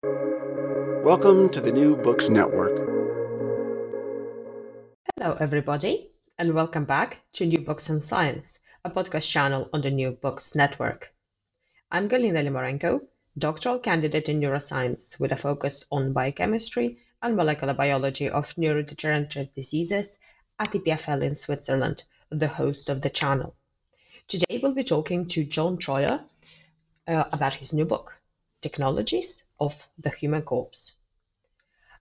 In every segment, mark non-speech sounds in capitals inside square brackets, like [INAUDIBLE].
Welcome to the New Books Network. Hello, everybody, and welcome back to New Books in Science, a podcast channel on the New Books Network. I'm Galina Limorenko, doctoral candidate in neuroscience with a focus on biochemistry and molecular biology of neurodegenerative diseases at EPFL in Switzerland, the host of the channel. Today, we'll be talking to John Troyer uh, about his new book, Technologies of the Human Corpse.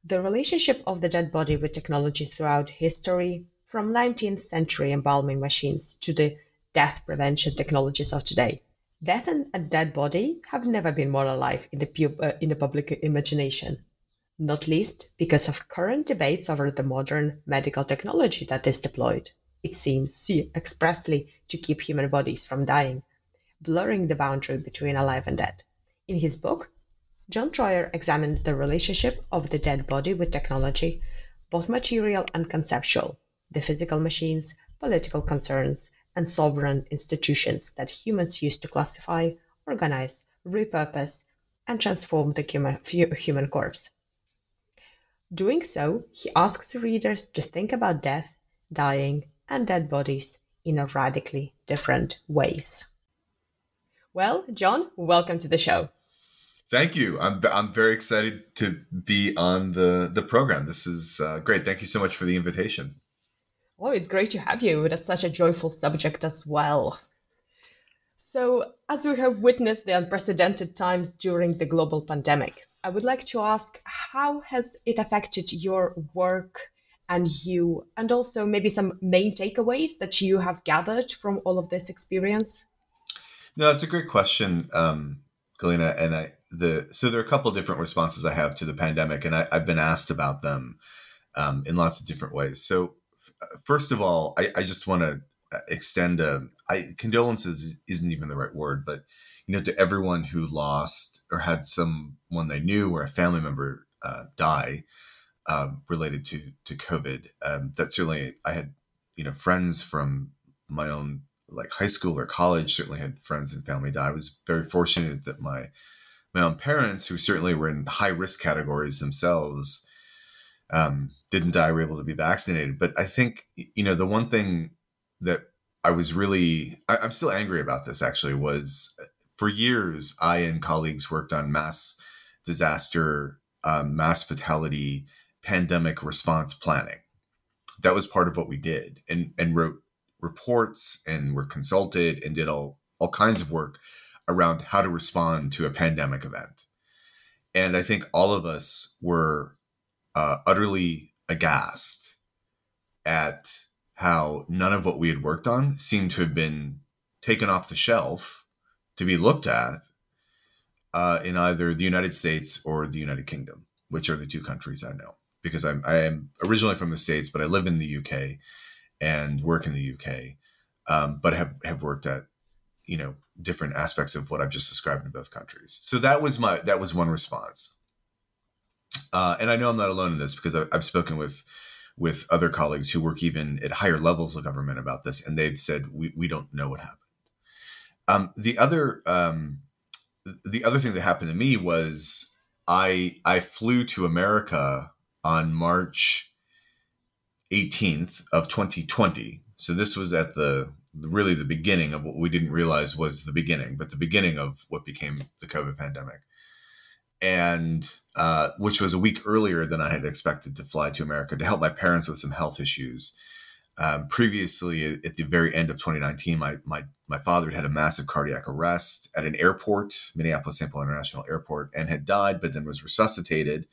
The relationship of the dead body with technology throughout history, from 19th century embalming machines to the death prevention technologies of today. Death and a dead body have never been more alive in the, pu- uh, in the public imagination, not least because of current debates over the modern medical technology that is deployed. It seems expressly to keep human bodies from dying, blurring the boundary between alive and dead. In his book, John Troyer examines the relationship of the dead body with technology, both material and conceptual, the physical machines, political concerns, and sovereign institutions that humans use to classify, organize, repurpose, and transform the human, human corpse. Doing so, he asks readers to think about death, dying, and dead bodies in a radically different ways. Well, John, welcome to the show. Thank you. I'm I'm very excited to be on the the program. This is uh, great. Thank you so much for the invitation. Oh, it's great to have you. That's such a joyful subject as well. So, as we have witnessed the unprecedented times during the global pandemic, I would like to ask how has it affected your work and you, and also maybe some main takeaways that you have gathered from all of this experience? No, that's a great question, um, Galina. And I, the so there are a couple different responses I have to the pandemic, and I, have been asked about them um, in lots of different ways. So, f- first of all, I, I just want to uh, extend a I, condolences isn't even the right word, but you know, to everyone who lost or had someone they knew or a family member uh, die um, related to to COVID. Um, that certainly I had you know friends from my own like high school or college. Certainly had friends and family die. I was very fortunate that my my own parents, who certainly were in high risk categories themselves, um, didn't die. Were able to be vaccinated. But I think you know the one thing that I was really I, I'm still angry about this actually was for years I and colleagues worked on mass disaster, um, mass fatality pandemic response planning. That was part of what we did and, and wrote reports and were consulted and did all, all kinds of work around how to respond to a pandemic event. And I think all of us were uh, utterly aghast at how none of what we had worked on seemed to have been taken off the shelf to be looked at uh, in either the United States or the United Kingdom, which are the two countries I know because I'm I am originally from the states, but I live in the UK and work in the UK, um, but have have worked at you know different aspects of what I've just described in both countries. So that was my that was one response, uh, and I know I'm not alone in this because I've spoken with with other colleagues who work even at higher levels of government about this, and they've said we we don't know what happened. Um, the other um, the other thing that happened to me was I I flew to America on March 18th of 2020. So this was at the really the beginning of what we didn't realize was the beginning, but the beginning of what became the COVID pandemic. And uh, which was a week earlier than I had expected to fly to America to help my parents with some health issues. Um, previously, at the very end of 2019, my, my, my father had had a massive cardiac arrest at an airport, Minneapolis St. Paul International Airport, and had died, but then was resuscitated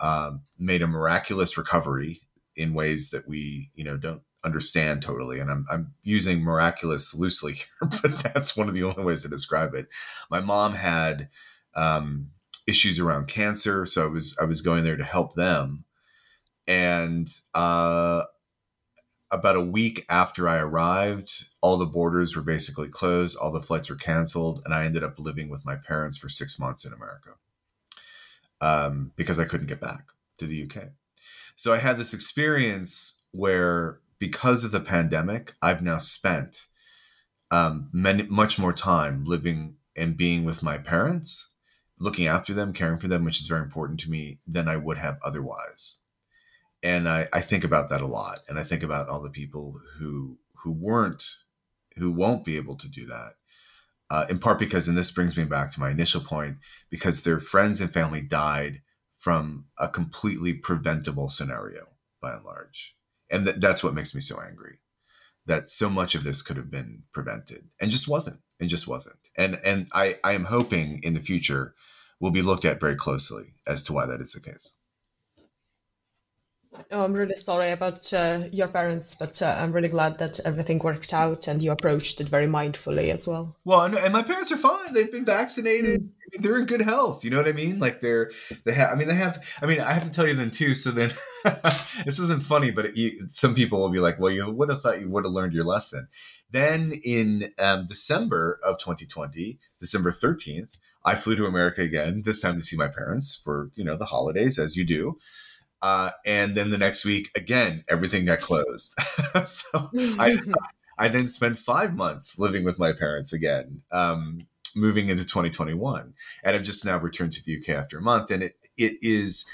um, made a miraculous recovery in ways that we, you know, don't understand totally. And I'm, I'm using miraculous loosely [LAUGHS] here, but [LAUGHS] that's one of the only ways to describe it. My mom had um, issues around cancer, so I was I was going there to help them. And uh, about a week after I arrived, all the borders were basically closed, all the flights were canceled, and I ended up living with my parents for six months in America um, because I couldn't get back to the UK. So I had this experience where, because of the pandemic, I've now spent um, many, much more time living and being with my parents, looking after them, caring for them, which is very important to me, than I would have otherwise. And I, I think about that a lot. And I think about all the people who who weren't, who won't be able to do that. Uh, in part because, and this brings me back to my initial point, because their friends and family died from a completely preventable scenario by and large. And th- that's what makes me so angry that so much of this could have been prevented and just wasn't and just wasn't. And and I, I am hoping in the future will be looked at very closely as to why that is the case. Oh, I'm really sorry about uh, your parents, but uh, I'm really glad that everything worked out and you approached it very mindfully as well. Well, and, and my parents are fine. They've been vaccinated. Mm. They're in good health. You know what I mean? Like they're they have. I mean, they have. I mean, I have to tell you then too. So then, [LAUGHS] this isn't funny, but it, you, some people will be like, "Well, you would have thought you would have learned your lesson." Then in um, December of 2020, December 13th, I flew to America again. This time to see my parents for you know the holidays, as you do. Uh, and then the next week, again, everything got closed. [LAUGHS] so I, [LAUGHS] I then spent five months living with my parents again, um, moving into 2021. And I've just now returned to the UK after a month. And it, it is,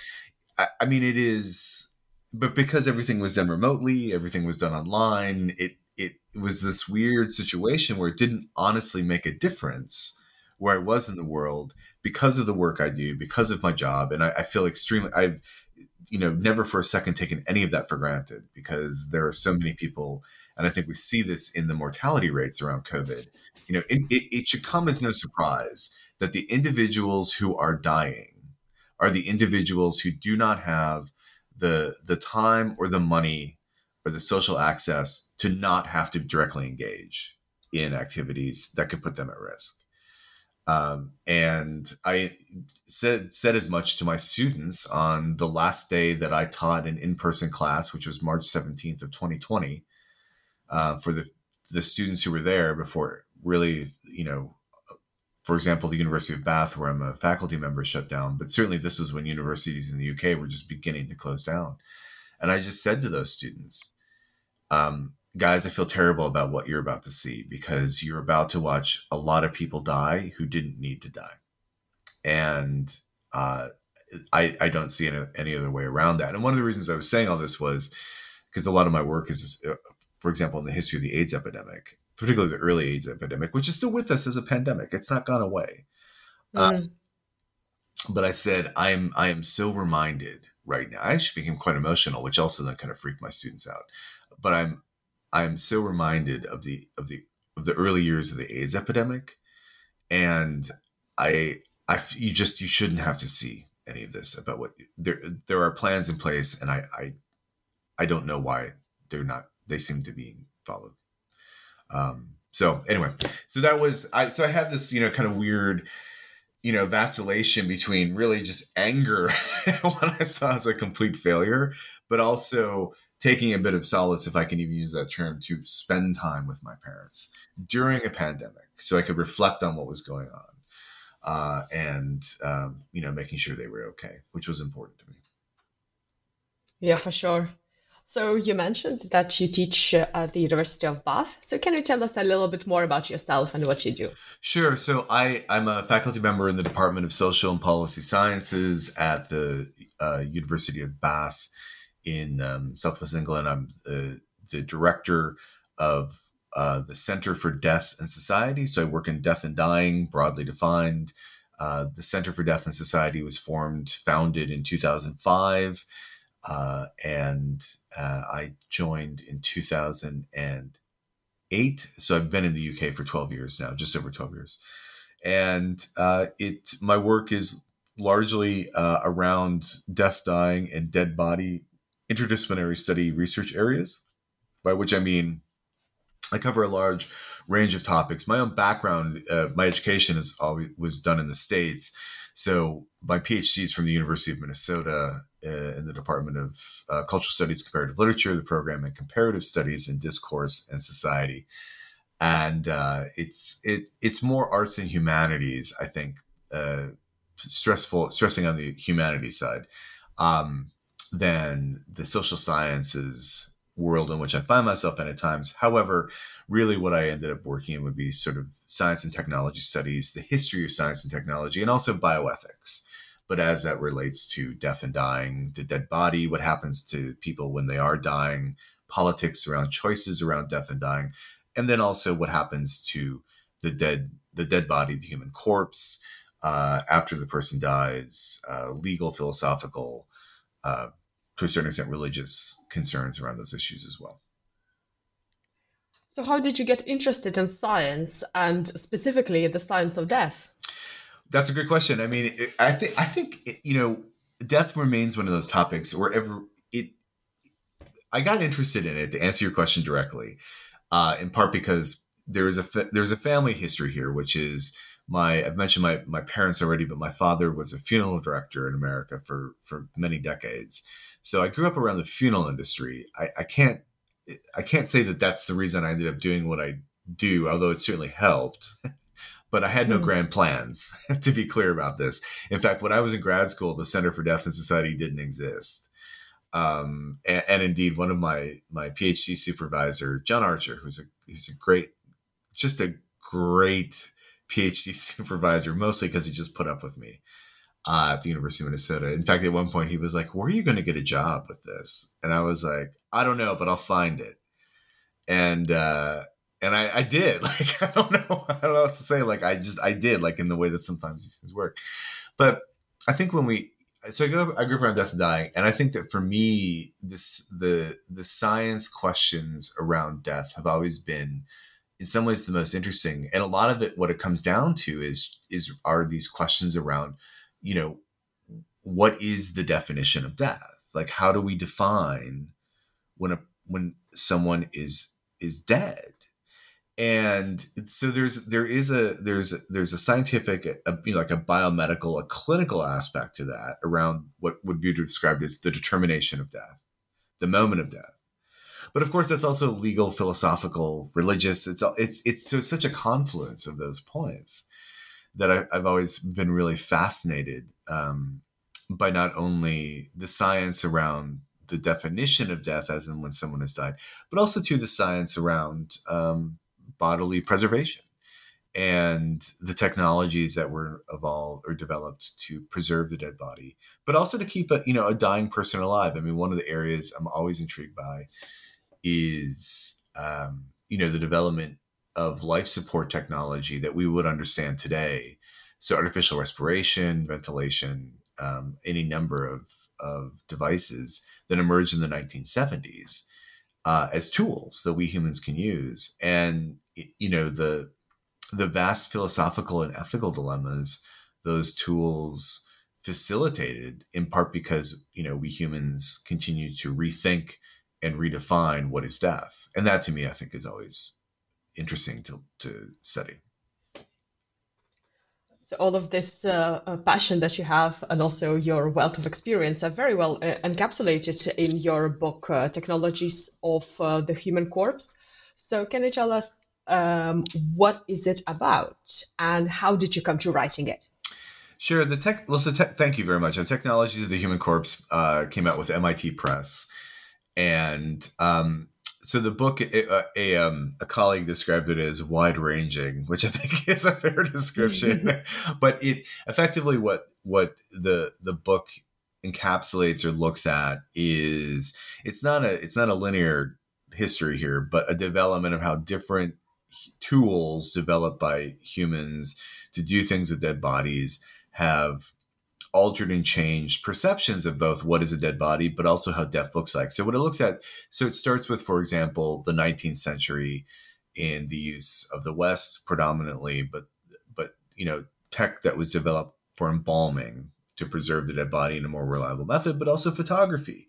I, I mean, it is, but because everything was done remotely, everything was done online, it, it was this weird situation where it didn't honestly make a difference where I was in the world because of the work I do, because of my job. And I, I feel extremely, I've, you know, never for a second taken any of that for granted because there are so many people, and I think we see this in the mortality rates around COVID. You know, it, it, it should come as no surprise that the individuals who are dying are the individuals who do not have the the time or the money or the social access to not have to directly engage in activities that could put them at risk. Um, and I said said as much to my students on the last day that I taught an in person class, which was March seventeenth of twenty twenty, uh, for the the students who were there before really, you know, for example, the University of Bath, where I'm a faculty member, shut down. But certainly, this was when universities in the UK were just beginning to close down. And I just said to those students, um, guys, I feel terrible about what you're about to see because you're about to watch a lot of people die who didn't need to die. And uh, I, I don't see any, any other way around that. And one of the reasons I was saying all this was because a lot of my work is, uh, for example, in the history of the AIDS epidemic, particularly the early AIDS epidemic, which is still with us as a pandemic. It's not gone away. Mm. Uh, but I said, I'm, I am so reminded right now. I actually became quite emotional, which also then kind of freaked my students out. But I'm I'm so reminded of the of the of the early years of the AIDS epidemic, and I I you just you shouldn't have to see any of this about what there there are plans in place, and I I I don't know why they're not they seem to be followed. Um, so anyway, so that was I so I had this you know kind of weird you know vacillation between really just anger [LAUGHS] when I saw as a complete failure, but also taking a bit of solace, if I can even use that term, to spend time with my parents during a pandemic so I could reflect on what was going on uh, and, um, you know, making sure they were okay, which was important to me. Yeah, for sure. So you mentioned that you teach at the University of Bath. So can you tell us a little bit more about yourself and what you do? Sure. So I, I'm a faculty member in the Department of Social and Policy Sciences at the uh, University of Bath in um, Southwest England. I'm the, the director of uh, the Center for Death and Society. So I work in death and dying, broadly defined. Uh, the Center for Death and Society was formed, founded in 2005, uh, and uh, I joined in 2008. So I've been in the UK for 12 years now, just over 12 years, and uh, it my work is largely uh, around death, dying, and dead body interdisciplinary study research areas, by which I mean I cover a large range of topics. My own background, uh, my education is always was done in the states. So my PhD is from the University of Minnesota uh, in the Department of uh, Cultural Studies, Comparative Literature, the program in Comparative Studies in Discourse and Society, and uh, it's it it's more arts and humanities. I think uh, stressful stressing on the humanities side. Um, than the social sciences world in which I find myself in at times. However, really what I ended up working in would be sort of science and technology studies, the history of science and technology, and also bioethics. But as that relates to death and dying, the dead body, what happens to people when they are dying, politics around choices around death and dying, and then also what happens to the dead the dead body, the human corpse, uh, after the person dies, uh, legal, philosophical, uh, to a certain extent, religious concerns around those issues as well. So, how did you get interested in science and specifically the science of death? That's a great question. I mean, it, I think I think it, you know, death remains one of those topics wherever it. I got interested in it to answer your question directly, uh, in part because there is a fa- there's a family history here, which is my I've mentioned my my parents already, but my father was a funeral director in America for for many decades. So I grew up around the funeral industry. I, I can't I can't say that that's the reason I ended up doing what I do, although it certainly helped. [LAUGHS] but I had no mm. grand plans, [LAUGHS] to be clear about this. In fact, when I was in grad school, the Center for Death and Society didn't exist. Um, and, and, indeed, one of my my PhD supervisor, John Archer, who's a who's a great, just a great PhD [LAUGHS] supervisor, mostly because he just put up with me uh, at the University of Minnesota. In fact, at one point he was like, "Where are you going to get a job with this?" And I was like, "I don't know, but I'll find it." And uh, and I, I did. [LAUGHS] Like I don't know, I don't know what to say. Like I just I did. Like in the way that sometimes these things work. But I think when we so I go I grew up around death and dying, and I think that for me, this the the science questions around death have always been in some ways the most interesting and a lot of it what it comes down to is is are these questions around you know what is the definition of death like how do we define when a when someone is is dead and so there's there is a there's there's a scientific a, you know like a biomedical a clinical aspect to that around what would be described as the determination of death the moment of death but of course, that's also legal, philosophical, religious. It's it's it's so such a confluence of those points that I, have always been really fascinated um, by not only the science around the definition of death, as in when someone has died, but also to the science around um, bodily preservation and the technologies that were evolved or developed to preserve the dead body, but also to keep a you know a dying person alive. I mean, one of the areas I'm always intrigued by is um, you know the development of life support technology that we would understand today. So artificial respiration, ventilation, um, any number of of devices that emerged in the 1970s uh, as tools that we humans can use, and you know the the vast philosophical and ethical dilemmas those tools facilitated in part because you know we humans continue to rethink and redefine what is death. And that to me, I think, is always interesting to, to study. So all of this uh, uh, passion that you have and also your wealth of experience are very well uh, encapsulated in your book, uh, Technologies of uh, the Human Corpse. So can you tell us um, what is it about and how did you come to writing it? Sure. The tech. Well, so te- thank you very much. The Technologies of the Human Corpse uh, came out with MIT Press, and um, so the book a, uh, a, um, a, colleague described it as wide ranging which i [LAUGHS] think is a fair description [LAUGHS] but it effectively what what the the book encapsulates or looks at is it's not a it's not a linear history here but a development of how different tools developed by humans to do things with dead bodies have altered and changed perceptions of both what is a dead body, but also how death looks like. So, what it looks at, so it starts with, for example, the 19th century in the use of the West predominantly, but but you know, tech that was developed for embalming to preserve the dead body in a more reliable method, but also photography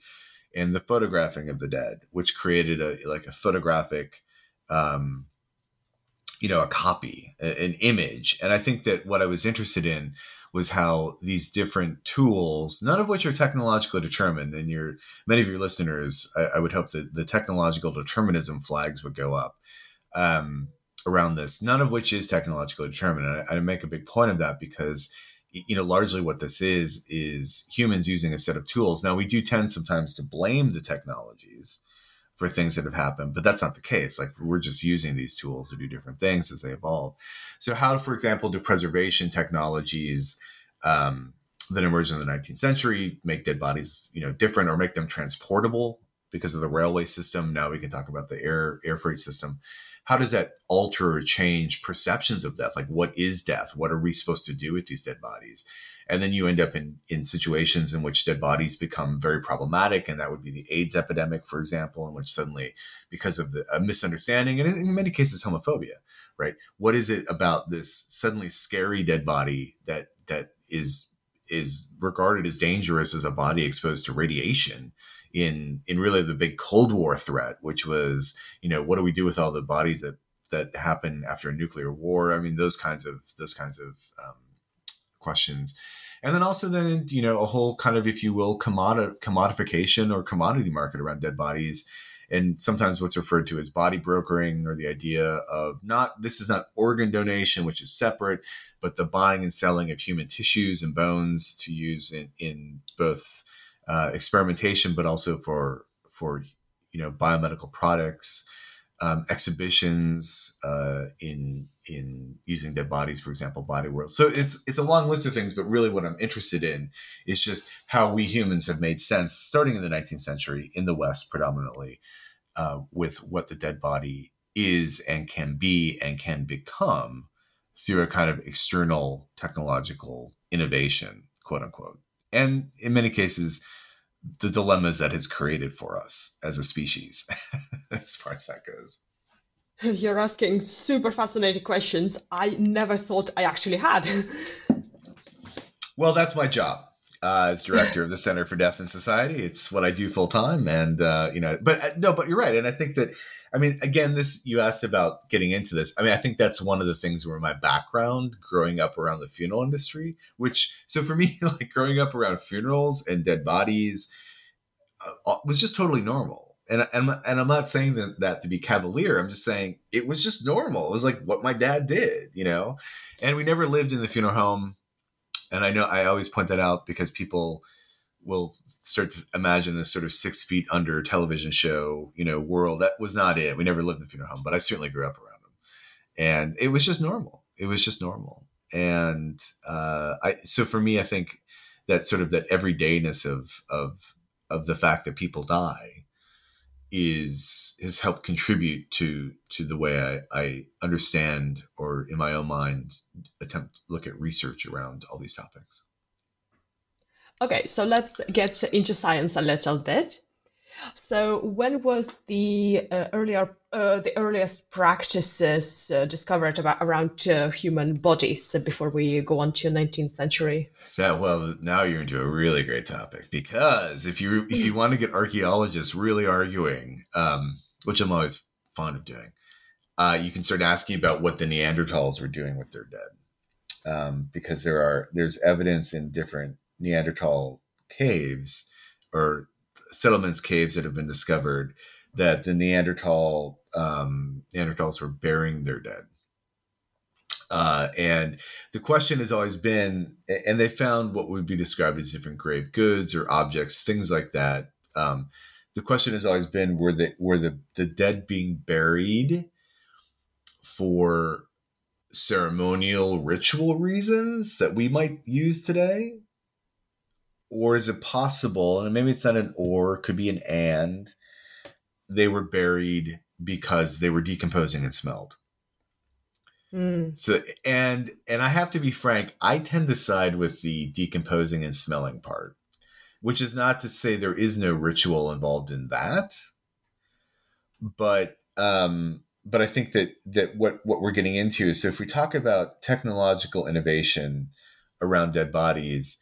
and the photographing of the dead, which created a like a photographic. Um, you know, a copy, an image. And I think that what I was interested in was how these different tools, none of which are technologically determined, and your many of your listeners, I, I would hope that the technological determinism flags would go up um, around this. None of which is technologically determined, and I, I make a big point of that because you know largely what this is is humans using a set of tools. Now we do tend sometimes to blame the technologies for things that have happened, but that's not the case. Like we're just using these tools to do different things as they evolve. So, how, for example, do preservation technologies um, that emerged in the 19th century make dead bodies, you know, different or make them transportable because of the railway system? Now we can talk about the air air freight system. How does that alter or change perceptions of death? Like, what is death? What are we supposed to do with these dead bodies? And then you end up in in situations in which dead bodies become very problematic and that would be the aids epidemic for example in which suddenly because of the, a misunderstanding and in many cases homophobia right? What is it about this suddenly scary dead body that that is is regarded as dangerous as a body exposed to radiation in in really the big cold war threat which was you know what do we do with all the bodies that that happen after a nuclear war? I mean those kinds of those kinds of um, questions and then also then you know a whole kind of if you will commodi- commodification or commodity market around dead bodies. And sometimes what's referred to as body brokering or the idea of not this is not organ donation which is separate but the buying and selling of human tissues and bones to use in, in both uh, experimentation but also for for you know biomedical products um, exhibitions uh, in in using dead bodies, for example, Body World. So it's it's a long list of things, but really what I'm interested in is just how we humans have made sense, starting in the 19th century in the West, predominantly, uh, with what the dead body is and can be and can become through a kind of external technological innovation, quote unquote, and in many cases. The dilemmas that has created for us as a species, [LAUGHS] as far as that goes. [LAUGHS] You're asking super fascinating questions I never thought I actually had. [LAUGHS] well, that's my job uh, as director of the Center for Death and Society. It's what I do full time, and uh, you know, but uh, no, but you're right, and I think that, I mean, again, this you asked about getting into this. I mean, I think that's one of the things where my background, growing up around the funeral industry, which so for me, [LAUGHS] like growing up around funerals and dead bodies, uh, uh was just totally normal and and and I'm not saying that, that to be cavalier. I'm just saying it was just normal. It was like what my dad did, you know. And we never lived in the funeral home. And I know I always point that out because people will start to imagine this sort of six feet under television show, you know, world. That was not it. We never lived in the funeral home, but I certainly grew up around them, and it was just normal. It was just normal. And uh, I so for me, I think that sort of that everydayness of of of the fact that people die is has helped contribute to to the way I, I understand or in my own mind attempt look at research around all these topics. Okay, so let's get into science a little bit. So, when was the uh, earlier uh, the earliest practices uh, discovered about around uh, human bodies before we go on to 19th century? Yeah, well, now you're into a really great topic because if you if you want to get archaeologists really arguing, um, which I'm always fond of doing, uh, you can start asking about what the Neanderthals were doing with their dead, um, because there are there's evidence in different Neanderthal caves or settlements caves that have been discovered that the Neanderthal um, Neanderthals were burying their dead. Uh, and the question has always been, and they found what would be described as different grave goods or objects, things like that. Um, the question has always been: Were the were the the dead being buried for ceremonial ritual reasons that we might use today, or is it possible, and maybe it's not an or, could be an and, they were buried because they were decomposing and smelled. Mm. So and and I have to be frank, I tend to side with the decomposing and smelling part, which is not to say there is no ritual involved in that, but um, but I think that that what what we're getting into is so if we talk about technological innovation around dead bodies,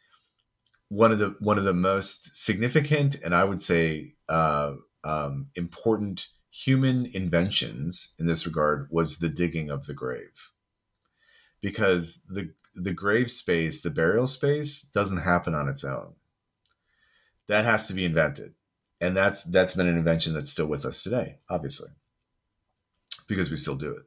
one of the one of the most significant and I would say uh, um, important human inventions in this regard was the digging of the grave, because the the grave space, the burial space, doesn't happen on its own. That has to be invented, and that's that's been an invention that's still with us today, obviously, because we still do it.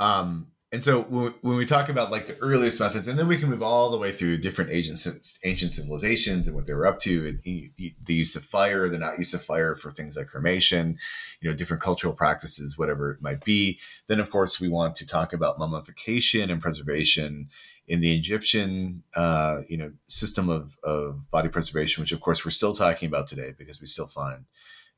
Um, and so when, we talk about like the earliest methods, and then we can move all the way through different ancient ancient civilizations and what they were up to, and the use of fire, the not use of fire for things like cremation, you know, different cultural practices, whatever it might be. Then, of course, we want to talk about mummification and preservation in the Egyptian, uh, you know, system of of body preservation, which of course we're still talking about today because we still find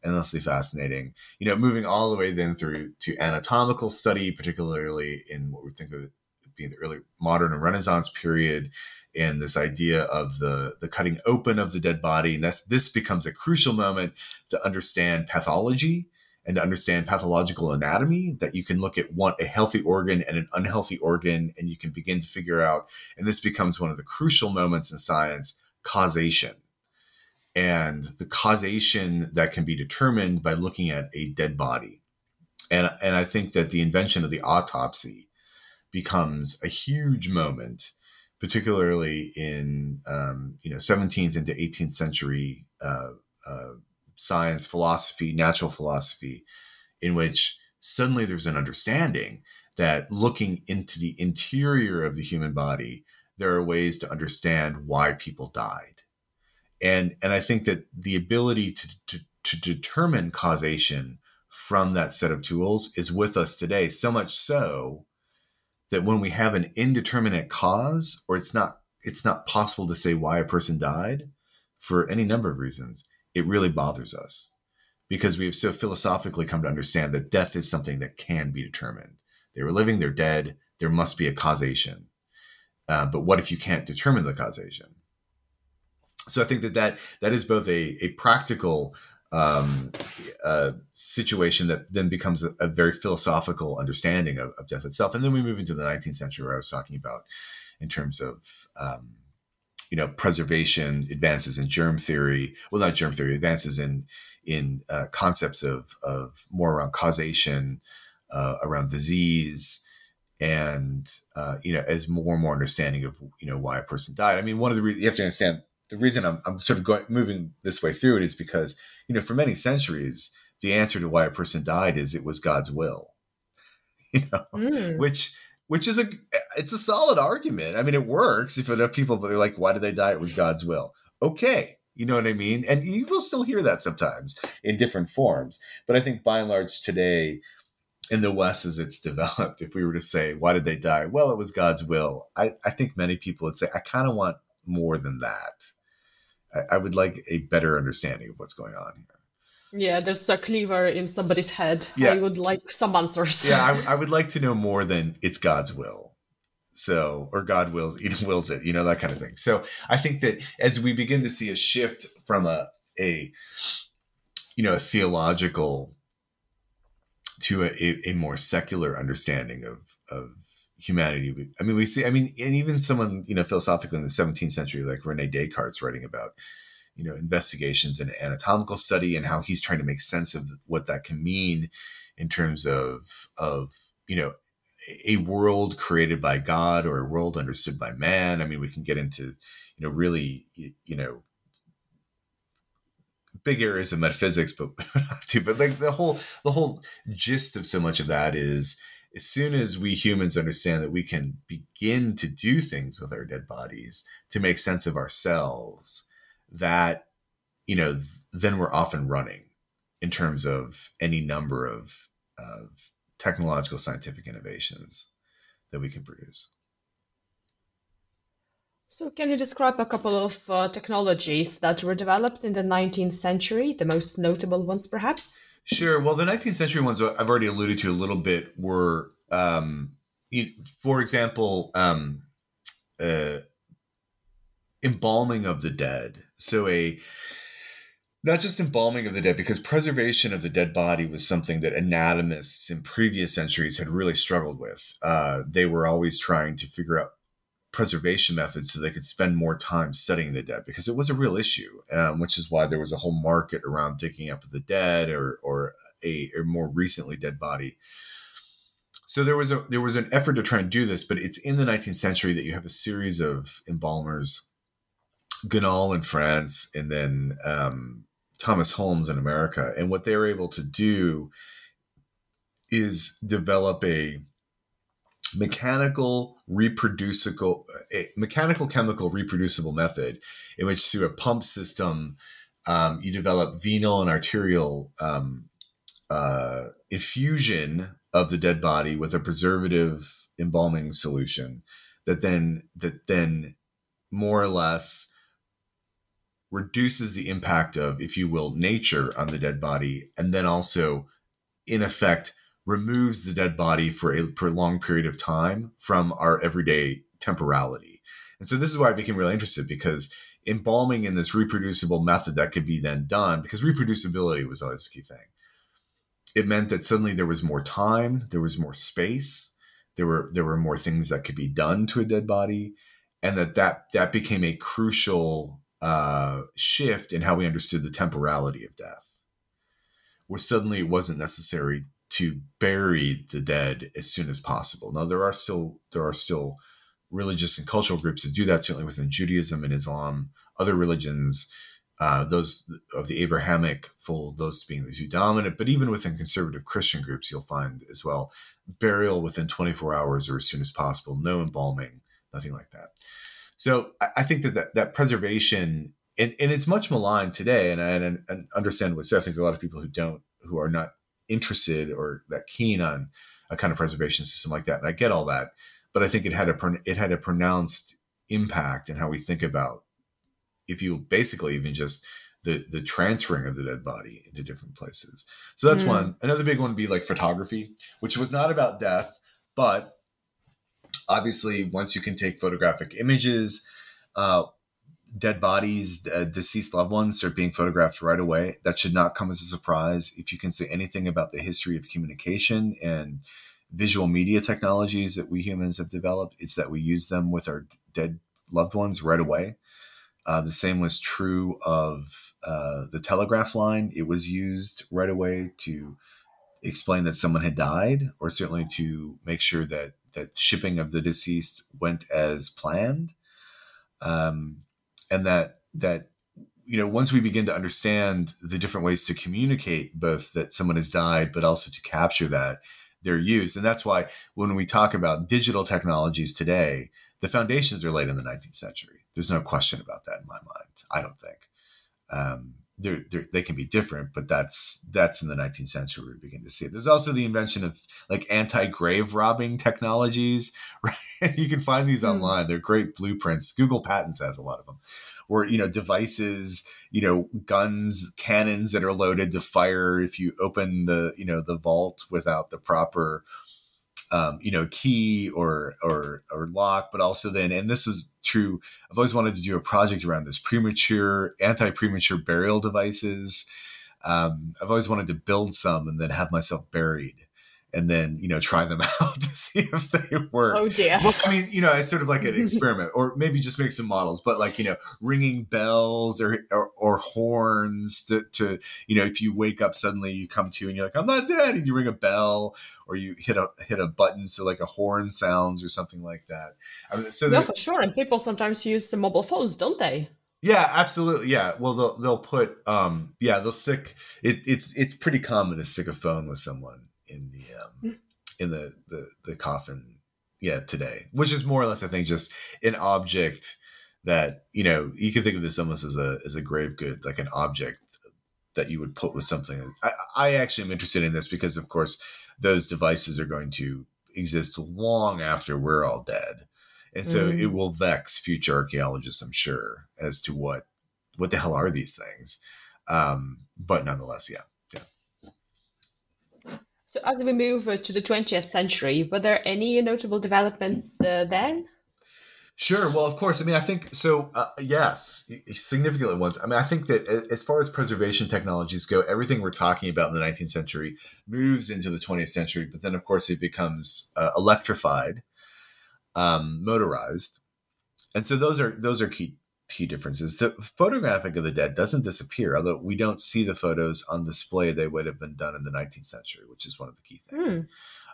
endlessly fascinating. You know, moving all the way then through to anatomical study, particularly in what we think of being the early modern and Renaissance period, and this idea of the the cutting open of the dead body. And that's this becomes a crucial moment to understand pathology and to understand pathological anatomy that you can look at one a healthy organ and an unhealthy organ and you can begin to figure out and this becomes one of the crucial moments in science causation and the causation that can be determined by looking at a dead body. And, and I think that the invention of the autopsy becomes a huge moment, particularly in um, you know 17th into 18th century uh, uh, science, philosophy, natural philosophy, in which suddenly there's an understanding that looking into the interior of the human body, there are ways to understand why people died and and I think that the ability to, to to determine causation from that set of tools is with us today. So much so that when we have an indeterminate cause, or it's not it's not possible to say why a person died for any number of reasons, it really bothers us because we have so philosophically come to understand that death is something that can be determined. They were living, they're dead. There must be a causation. Uh, but what if you can't determine the causation? So I think that that, that is both a, a practical um, uh, situation that then becomes a, a very philosophical understanding of, of, death itself. And then we move into the 19th century, where I was talking about in terms of um, you know preservation, advances in germ theory. Well, not germ theory, advances in in uh, concepts of of more around causation, uh, around disease, and uh, you know as more and more understanding of you know why a person died. I mean, one of the reasons you have to understand the reason I'm, I'm sort of going moving this way through it is because you know for many centuries the answer to why a person died is it was God's will, [LAUGHS] you know, mm. which which is a it's a solid argument. I mean, it works if enough people are like, why did they die? It was God's will. Okay, you know what I mean, and you will still hear that sometimes in different forms. But I think by and large today. In the West, as it's [LAUGHS] developed, if we were to say, why did they die? Well, it was God's will. I, I think many people would say, I kind of want more than that. I, I would like a better understanding of what's going on here. Yeah, there's a cleaver in somebody's head. Yeah. I would like some answers. yeah, I, [LAUGHS] I, would like to know more than it's God's will. So, or God wills, [LAUGHS] it wills it, you know, that kind of thing. So I think that as we begin to see a shift from a, a, you know, a theological to a, a more secular understanding of, of humanity. I mean, we see, I mean, and even someone, you know, philosophically in the 17th century, like Rene Descartes writing about, you know, investigations and anatomical study and how he's trying to make sense of what that can mean in terms of, of, you know, a world created by God or a world understood by man. I mean, we can get into, you know, really, you know, big areas of metaphysics, but [LAUGHS] to, but like the whole, the whole gist of so much of that is, as soon as we humans understand that we can begin to do things with our dead bodies to make sense of ourselves, that, you know, th- then we're often running in terms of any number of, of technological scientific innovations that we can produce. So, can you describe a couple of uh, technologies that were developed in the 19th century, the most notable ones perhaps? Sure. Well, the 19th century ones I've already alluded to a little bit were, um, for example, um, uh, embalming of the dead. So a not just embalming of the dead, because preservation of the dead body was something that anatomists in previous centuries had really struggled with. Uh, they were always trying to figure out preservation methods so they could spend more time studying the dead because it was a real issue, um, which is why there was a whole market around digging up the dead or or a or more recently dead body. So there was a there was an effort to try and do this, but it's in the 19th century that you have a series of embalmers, Gannal in France, and then um, Thomas Holmes in America, and what they were able to do is develop a mechanical reproducible mechanical chemical reproducible method in which through a pump system um, you develop venal and arterial um, uh, infusion of the dead body with a preservative embalming solution that then that then more or less reduces the impact of if you will nature on the dead body and then also in effect removes the dead body for a prolonged period of time from our everyday temporality. And so this is why I became really interested because embalming in this reproducible method that could be then done, because reproducibility was always a key thing. It meant that suddenly there was more time, there was more space, there were there were more things that could be done to a dead body, and that that that became a crucial uh, shift in how we understood the temporality of death. Where suddenly it wasn't necessary to bury the dead as soon as possible. Now there are still there are still religious and cultural groups that do that. Certainly within Judaism and Islam, other religions, uh, those of the Abrahamic fold, those being the two dominant. But even within conservative Christian groups, you'll find as well burial within 24 hours or as soon as possible, no embalming, nothing like that. So I, I think that, that that preservation and, and it's much maligned today, and I and, and understand what I think a lot of people who don't who are not interested or that keen on a kind of preservation system like that. And I get all that, but I think it had a it had a pronounced impact in how we think about if you basically even just the the transferring of the dead body into different places. So that's mm. one. Another big one would be like photography, which was not about death, but obviously once you can take photographic images, uh, dead bodies, uh, deceased loved ones are being photographed right away. That should not come as a surprise. If you can say anything about the history of communication and visual media technologies that we humans have developed, it's that we use them with our dead loved ones right away. Uh, the same was true of uh, the telegraph line. It was used right away to explain that someone had died, or certainly to make sure that that shipping of the deceased went as planned. Um, and that that you know once we begin to understand the different ways to communicate both that someone has died but also to capture that their use and that's why when we talk about digital technologies today the foundations are laid in the 19th century. There's no question about that in my mind i don't think. Um, they're, they're, they can be different, but that's that's in the 19th century we begin to see it. There's also the invention of like anti-grave robbing technologies. [LAUGHS] Right? you can find these mm. online. They're great blueprints. Google Patents has a lot of them. Where you know devices, you know guns, cannons that are loaded to fire if you open the you know the vault without the proper um, you know, key or or or lock, but also then, and this is true. I've always wanted to do a project around this premature, anti-premature burial devices. Um, I've always wanted to build some and then have myself buried and then you know try them [LAUGHS] out to see if they work. Oh dear. Well, I mean, you know, it's sort of like an [LAUGHS] experiment, or maybe just make some models. But like you know, ringing bells or or, or horns to, to you know, if you wake up suddenly, you come to and you're like, I'm not dead, and you ring a bell or you hit a hit a button so like a horn sounds or something like that. I mean, so yeah, for sure. And people sometimes use the mobile phones, don't they? Yeah, absolutely. Yeah. Well, they'll they'll put um yeah they'll stick it. It's it's pretty common to stick a phone with someone in the um, in the, the the coffin yeah today which is more or less i think just an object that you know you can think of this almost as a as a grave good like an object that you would put with something. I, I actually am interested in this because of course those devices are going to exist long after we're all dead. And so mm. it will vex future archaeologists i'm sure as to what what the hell are these things? Um but nonetheless yeah so, as we move to the 20th century, were there any notable developments uh, then? Sure. Well, of course. I mean, I think so. Uh, yes, significant ones. I mean, I think that as far as preservation technologies go, everything we're talking about in the 19th century moves into the 20th century, but then, of course, it becomes uh, electrified, um, motorized, and so those are those are key key differences. The photographic of the dead doesn't disappear, although we don't see the photos on display they would have been done in the 19th century, which is one of the key things. Mm.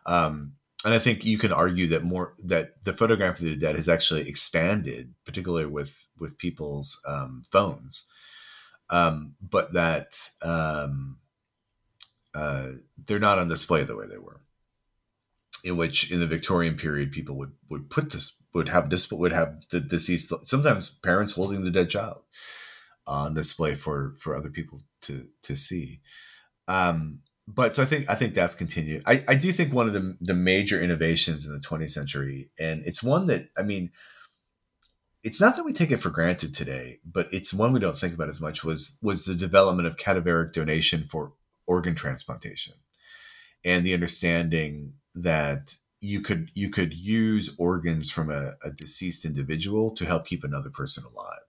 Um, and I think you can argue that more that the photography of the dead has actually expanded, particularly with with people's um, phones, um, but that um, uh, they're not on display the way they were. In which in the Victorian period people would would put this would have this would have the deceased sometimes parents holding the dead child on display for for other people to to see. Um, but so I think I think that's continued. I, I do think one of the the major innovations in the 20th century, and it's one that I mean, it's not that we take it for granted today, but it's one we don't think about as much. Was was the development of cadaveric donation for organ transplantation, and the understanding that you could you could use organs from a, a deceased individual to help keep another person alive.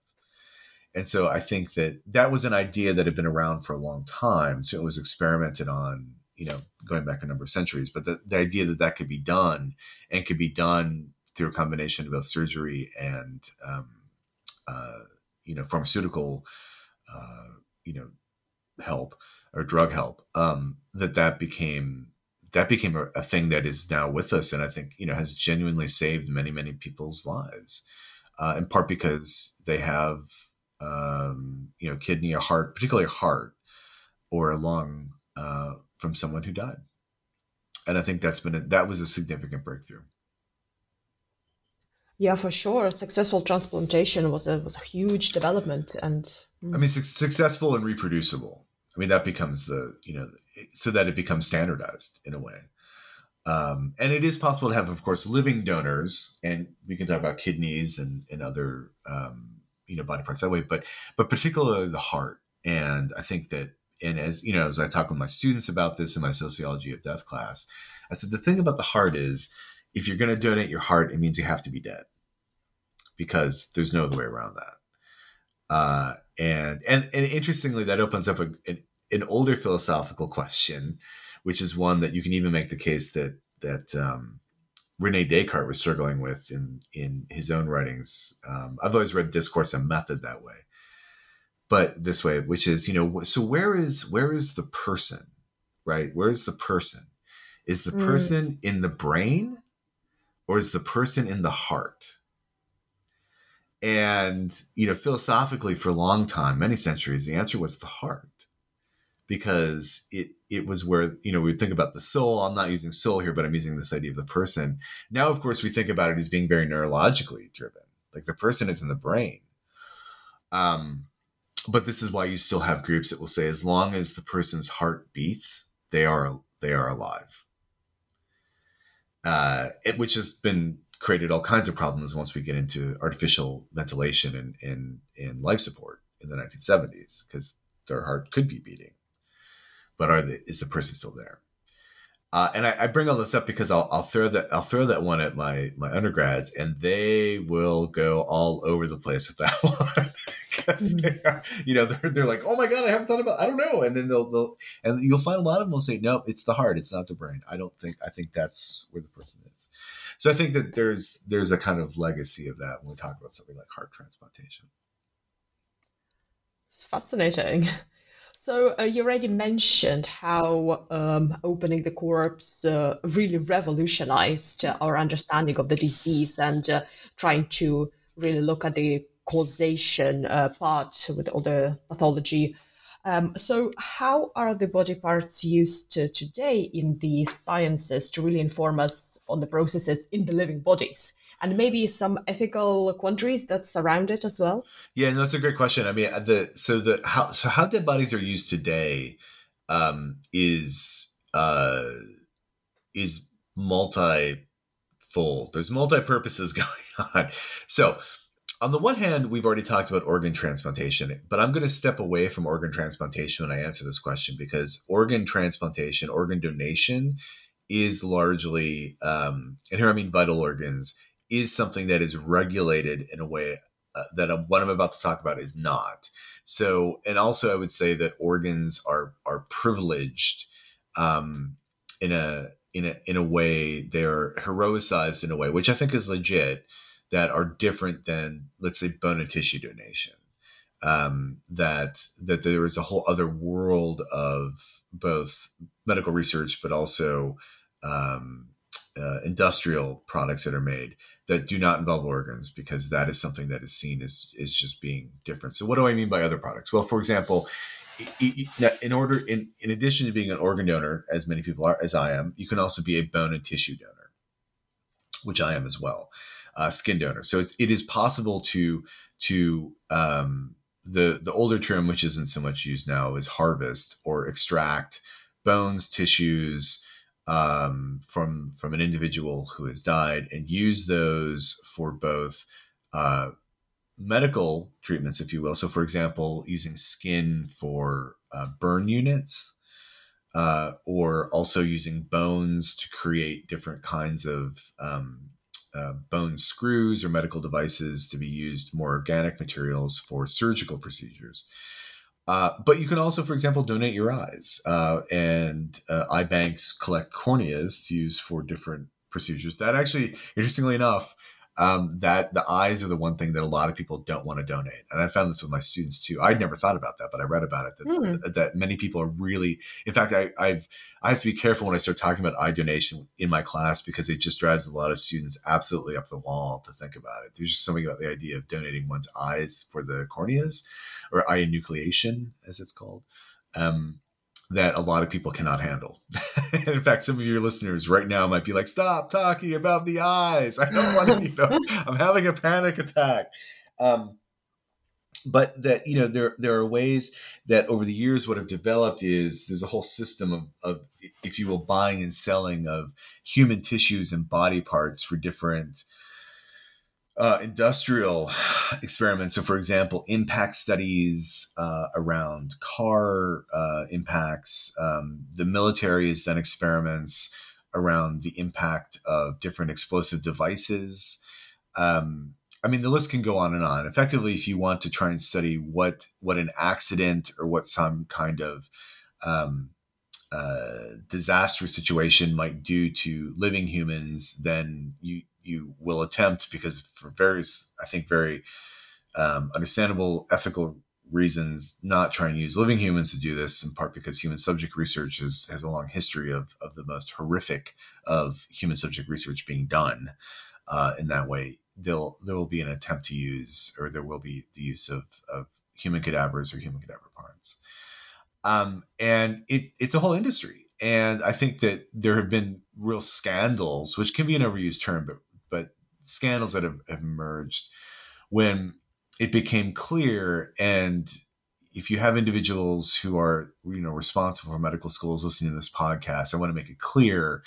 And so I think that that was an idea that had been around for a long time. So it was experimented on, you know, going back a number of centuries. But the, the idea that that could be done and could be done through a combination of both surgery and, um, uh, you know, pharmaceutical, uh, you know, help or drug help, um, that that became that became a, a, thing that is now with us, and I think you know has genuinely saved many many people's lives, uh, in part because they have um, you know, kidney, a heart, particularly a heart or a lung uh, from someone who died. And I think that's been a, that was a significant breakthrough. Yeah, for sure. Successful transplantation was a was a huge development, and I mean, su- successful and reproducible. I mean, that becomes the you know, so that it becomes standardized in a way. Um, and it is possible to have, of course, living donors, and we can talk about kidneys and and other um, you know body parts that way but but particularly the heart and i think that and as you know as i talk with my students about this in my sociology of death class i said the thing about the heart is if you're going to donate your heart it means you have to be dead because there's no other way around that uh, and and and interestingly that opens up a, an, an older philosophical question which is one that you can even make the case that that um, Rene Descartes was struggling with in in his own writings. Um, I've always read discourse and method that way, but this way, which is you know, so where is where is the person, right? Where is the person? Is the mm. person mm. in the brain, or is the person in the heart? And you know, philosophically, for a long time, many centuries, the answer was the heart. Because it it was where you know we think about the soul. I'm not using soul here but i'm using this idea of the person. Now of course we think about it as being very neurologically driven. Like the person is in the brain. Um but this is why you still have groups that will say as long as the person's heart beats they are they are alive. Uh it, which has been created all kinds of problems once we get into artificial ventilation and in in life support in the 1970s because their heart could be beating but are the, is the person still there? Uh, and I, I, bring all this up because I'll, I'll throw that I'll throw that one at my my undergrads, and they will go all over the place with that [LAUGHS] one because mm-hmm. you know they're, they're like, oh my god, I haven't thought about, I don't know, and then they'll they'll and you'll find a lot of them will say, no, it's the heart, it's not the brain. I don't think I think that's where the person is. So I think that there's there's a kind of legacy of that when we talk about something like heart transplantation. It's fascinating. So uh, you already mentioned how um, opening the corpse uh, really revolutionized our understanding of the disease and uh, trying to really look at the causation uh, part with all the pathology. Um, so, how are the body parts used today in the sciences to really inform us on the processes in the living bodies? and maybe some ethical quandaries that surround it as well? Yeah, no, that's a great question. I mean, the so the how so how dead bodies are used today um, is uh, is multi-fold. There's multi purposes [LAUGHS] going on. So on the one hand, we've already talked about organ transplantation, but I'm going to step away from organ transplantation when I answer this question because organ transplantation, organ donation is largely, um, and here I mean vital organs, is something that is regulated in a way uh, that what I'm about to talk about is not. So, and also I would say that organs are are privileged um, in a in a in a way they're heroicized in a way which I think is legit that are different than let's say bone and tissue donation. Um, that that there is a whole other world of both medical research, but also um, uh, industrial products that are made that do not involve organs because that is something that is seen as is just being different. So what do I mean by other products? Well, for example, in order in, in addition to being an organ donor as many people are as i am you can also be a bone and tissue donor which I am as well, uh, skin donor. So it's, it is possible to to um, the the older term, which isn't so much used now, is harvest or extract bones, tissues um, from from an individual who has died, and use those for both uh, medical treatments, if you will. So, for example, using skin for uh, burn units, uh, or also using bones to create different kinds of um, uh, bone screws or medical devices to be used more organic materials for surgical procedures. Uh, but you can also, for example, donate your eyes, uh, and uh, eye banks collect corneas to use for different procedures. That actually, interestingly enough, um, that the eyes are the one thing that a lot of people don't want to donate. And I found this with my students too. I'd never thought about that, but I read about it that, mm. that many people are really, in fact, I, I've, I have to be careful when I start talking about eye donation in my class because it just drives a lot of students absolutely up the wall to think about it. There's just something about the idea of donating one's eyes for the corneas or eye enucleation, as it's called. Um, that a lot of people cannot handle. [LAUGHS] in fact, some of your listeners right now might be like, "Stop talking about the eyes. [LAUGHS] I don't want to. You know, [LAUGHS] I'm having a panic attack." Um, but that you know, there there are ways that over the years, what have developed is there's a whole system of, of, if you will, buying and selling of human tissues and body parts for different uh, industrial [SIGHS] experiments. So, for example, impact studies uh, around car uh, impacts. Um, the military has done experiments around the impact of different explosive devices. Um, I mean, the list can go on and on. Effectively, if you want to try and study what what an accident or what some kind of um, uh, disastrous situation might do to living humans, then you you will attempt because for various, I think, very um, understandable ethical reasons, not trying to use living humans to do this. In part because human subject research is, has a long history of of the most horrific of human subject research being done uh, in that way. There'll there will be an attempt to use, or there will be the use of of human cadavers or human cadaver parts. Um, and it, it's a whole industry. And I think that there have been real scandals, which can be an overused term, but scandals that have, have emerged when it became clear and if you have individuals who are you know responsible for medical schools listening to this podcast i want to make it clear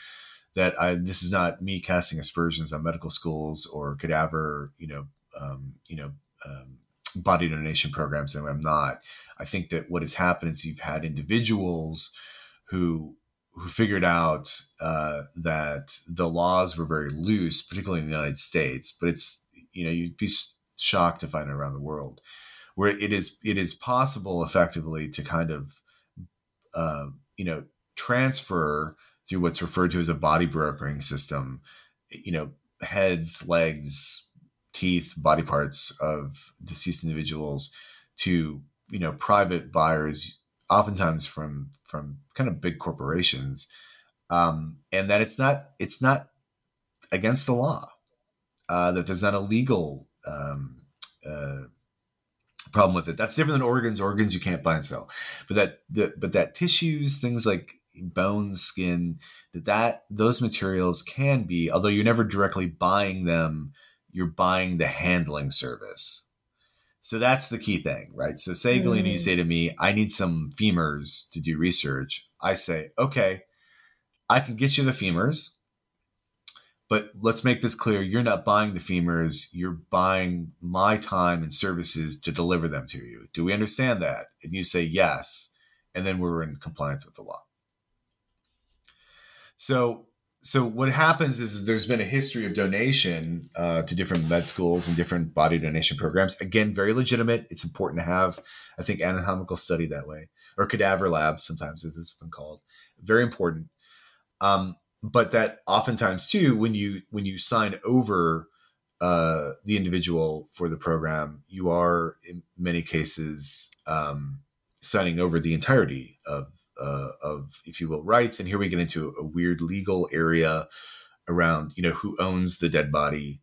that I, this is not me casting aspersions on medical schools or cadaver you know um, you know um, body donation programs. And i'm not. I think that what has happened is you've had individuals who who figured out uh, that the laws were very loose, particularly in the United States. But it's you know you'd be shocked to find it around the world, where it is it is possible effectively to kind of uh, you know transfer through what's referred to as a body brokering system, you know heads, legs, teeth, body parts of deceased individuals to you know private buyers oftentimes from from kind of big corporations, um, and that it's not it's not against the law. Uh, that there's not a legal um, uh, problem with it. That's different than organs. Organs you can't buy and sell, but that the, but that tissues, things like bones, skin, that that those materials can be, although you're never directly buying them, you're buying the handling service. So that's the key thing, right? So say, mm. Galina, you say to me, I need some femurs to do research. I say, okay, I can get you the femurs, but let's make this clear. You're not buying the femurs. You're buying my time and services to deliver them to you. Do we understand that? And you say yes. And then we're in compliance with the law. So so what happens is, is, there's been a history of donation uh, to different med schools and different body donation programs. Again, very legitimate. It's important to have, I think, anatomical study that way, or cadaver labs sometimes, as it's been called. Very important. Um, but that oftentimes too, when you when you sign over uh, the individual for the program, you are in many cases um, signing over the entirety of uh, of, if you will, rights. And here we get into a weird legal area around, you know, who owns the dead body,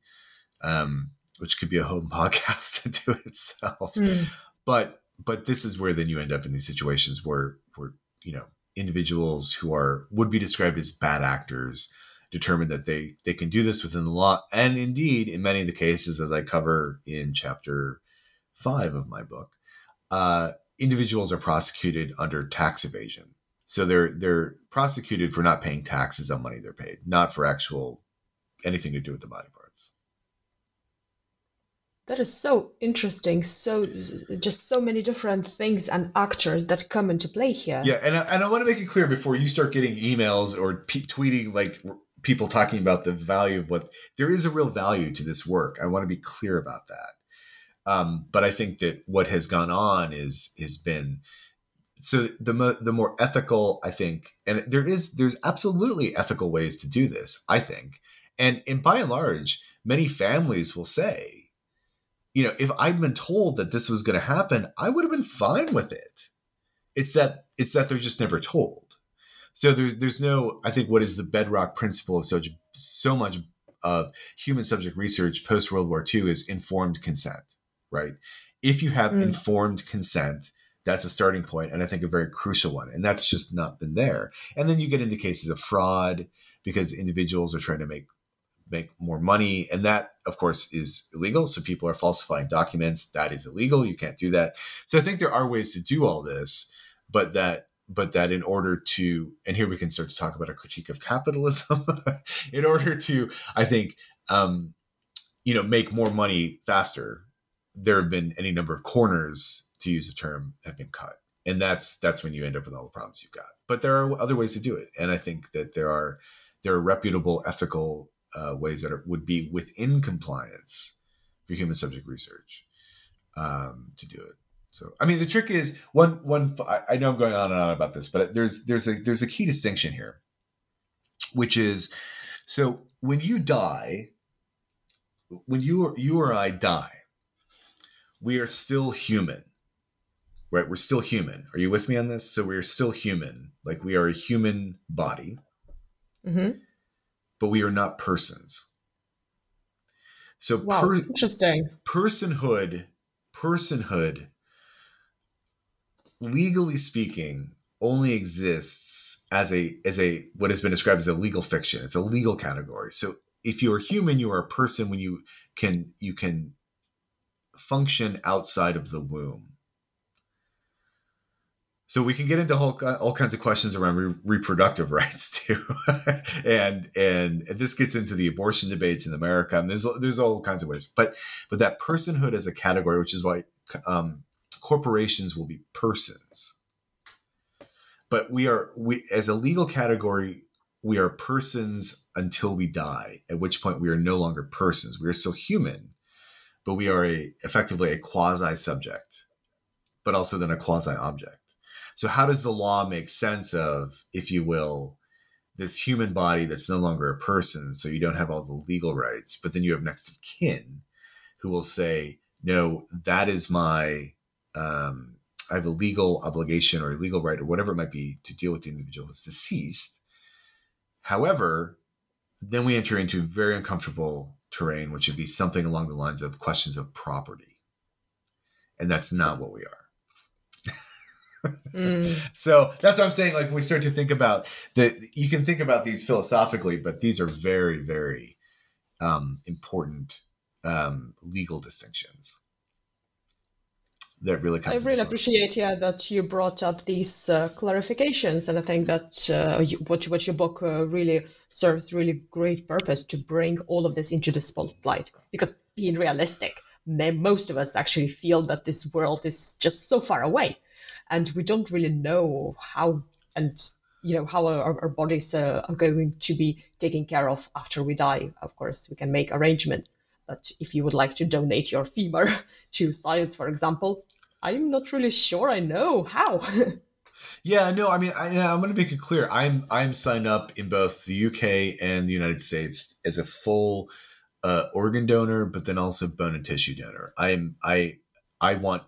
um, which could be a home [LAUGHS] podcast into itself. Mm. But but this is where then you end up in these situations where where you know individuals who are would be described as bad actors determine that they they can do this within the law. And indeed, in many of the cases, as I cover in chapter five of my book, uh, individuals are prosecuted under tax evasion. So they're they're prosecuted for not paying taxes on money they're paid, not for actual anything to do with the body parts. That is so interesting. So just so many different things and actors that come into play here. Yeah, and I, and I want to make it clear before you start getting emails or p- tweeting like people talking about the value of what there is a real value to this work. I want to be clear about that. Um, but I think that what has gone on is has been so the the more ethical I think, and there is there's absolutely ethical ways to do this. I think, and and by and large, many families will say, you know, if I'd been told that this was going to happen, I would have been fine with it. It's that it's that they're just never told. So there's there's no I think what is the bedrock principle of such so much of human subject research post World War II is informed consent, right? If you have mm. informed consent, that's a starting point, and I think a very crucial one. And that's just not been there. And then you get into cases of fraud because individuals are trying to make make more money and that of course is illegal so people are falsifying documents that is illegal you can't do that so i think there are ways to do all this but that but that in order to and here we can start to talk about a critique of capitalism [LAUGHS] in order to i think um you know make more money faster there have been any number of corners to use a term have been cut and that's that's when you end up with all the problems you've got but there are other ways to do it and i think that there are there are reputable ethical uh, ways that are, would be within compliance for human subject research um, to do it. So, I mean, the trick is one one. I know I'm going on and on about this, but there's there's a there's a key distinction here, which is so when you die, when you or you or I die, we are still human, right? We're still human. Are you with me on this? So we are still human, like we are a human body. Mm-hmm but we are not persons. So wow, per- interesting. Personhood, personhood, legally speaking, only exists as a as a what has been described as a legal fiction. It's a legal category. So if you are human, you are a person when you can you can function outside of the womb. So we can get into whole, all kinds of questions around re- reproductive [LAUGHS] rights too, [LAUGHS] and and this gets into the abortion debates in America. And there's there's all kinds of ways, but but that personhood as a category, which is why um, corporations will be persons. But we are we as a legal category, we are persons until we die. At which point we are no longer persons. We are still human, but we are a effectively a quasi subject, but also then a quasi object. So how does the law make sense of, if you will, this human body that's no longer a person, so you don't have all the legal rights, but then you have next of kin who will say, no, that is my, um, I have a legal obligation or a legal right or whatever it might be to deal with the individual who's deceased. However, then we enter into very uncomfortable terrain, which would be something along the lines of questions of property. And that's not what we are mm. [LAUGHS] So that's what I'm saying. Like we start to think about that, you can think about these philosophically, but these are very, very um, important um, legal distinctions that really. I really appreciate, yeah, that you brought up these uh, clarifications, and I think that uh, you, what what your book uh, really serves really great purpose to bring all of this into the spotlight. Because being realistic, most of us actually feel that this world is just so far away and we don't really know how and you know how our, our bodies uh, are going to be taken care of after we die. Of course, we can make arrangements, but if you would like to donate your femur [LAUGHS] to science, for example, I'm not really sure I know how. [LAUGHS] yeah, no, I mean, I, am going to make it clear. I'm I'm signed up in both the UK and the United States as a full uh, organ donor, but then also bone and tissue donor. I'm I I want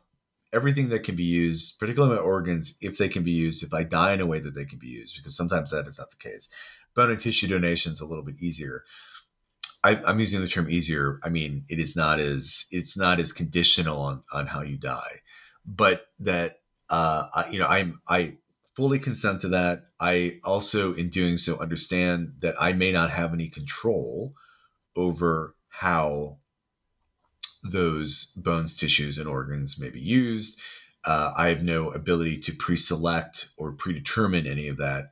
everything that can be used, particularly my organs, if they can be used, if I die in a way that they can be used, because sometimes that is not the case. Bone and tissue donation is a little bit easier. I, am using the term easier. I mean, it is not as it's not as conditional on, on how you die, but that uh, I, you know, I'm I fully consent to that. I also, in doing so, understand that I may not have any control over how those bones, tissues, and organs may be used. Uh, I have no ability to pre select or predetermine any of that.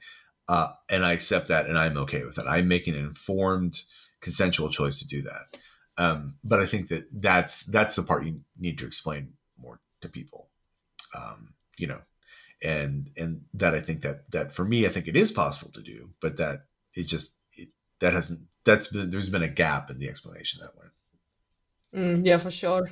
Uh, and I accept that and I'm okay with that. I'm making an informed, consensual choice to do that. Um, but I think that that's that's the part you need to explain to people. Um, you know, and and that I think that that for me, I think it is possible to do, but that it just it, that hasn't that's been there's been a gap in the explanation that way. Mm, yeah, for sure.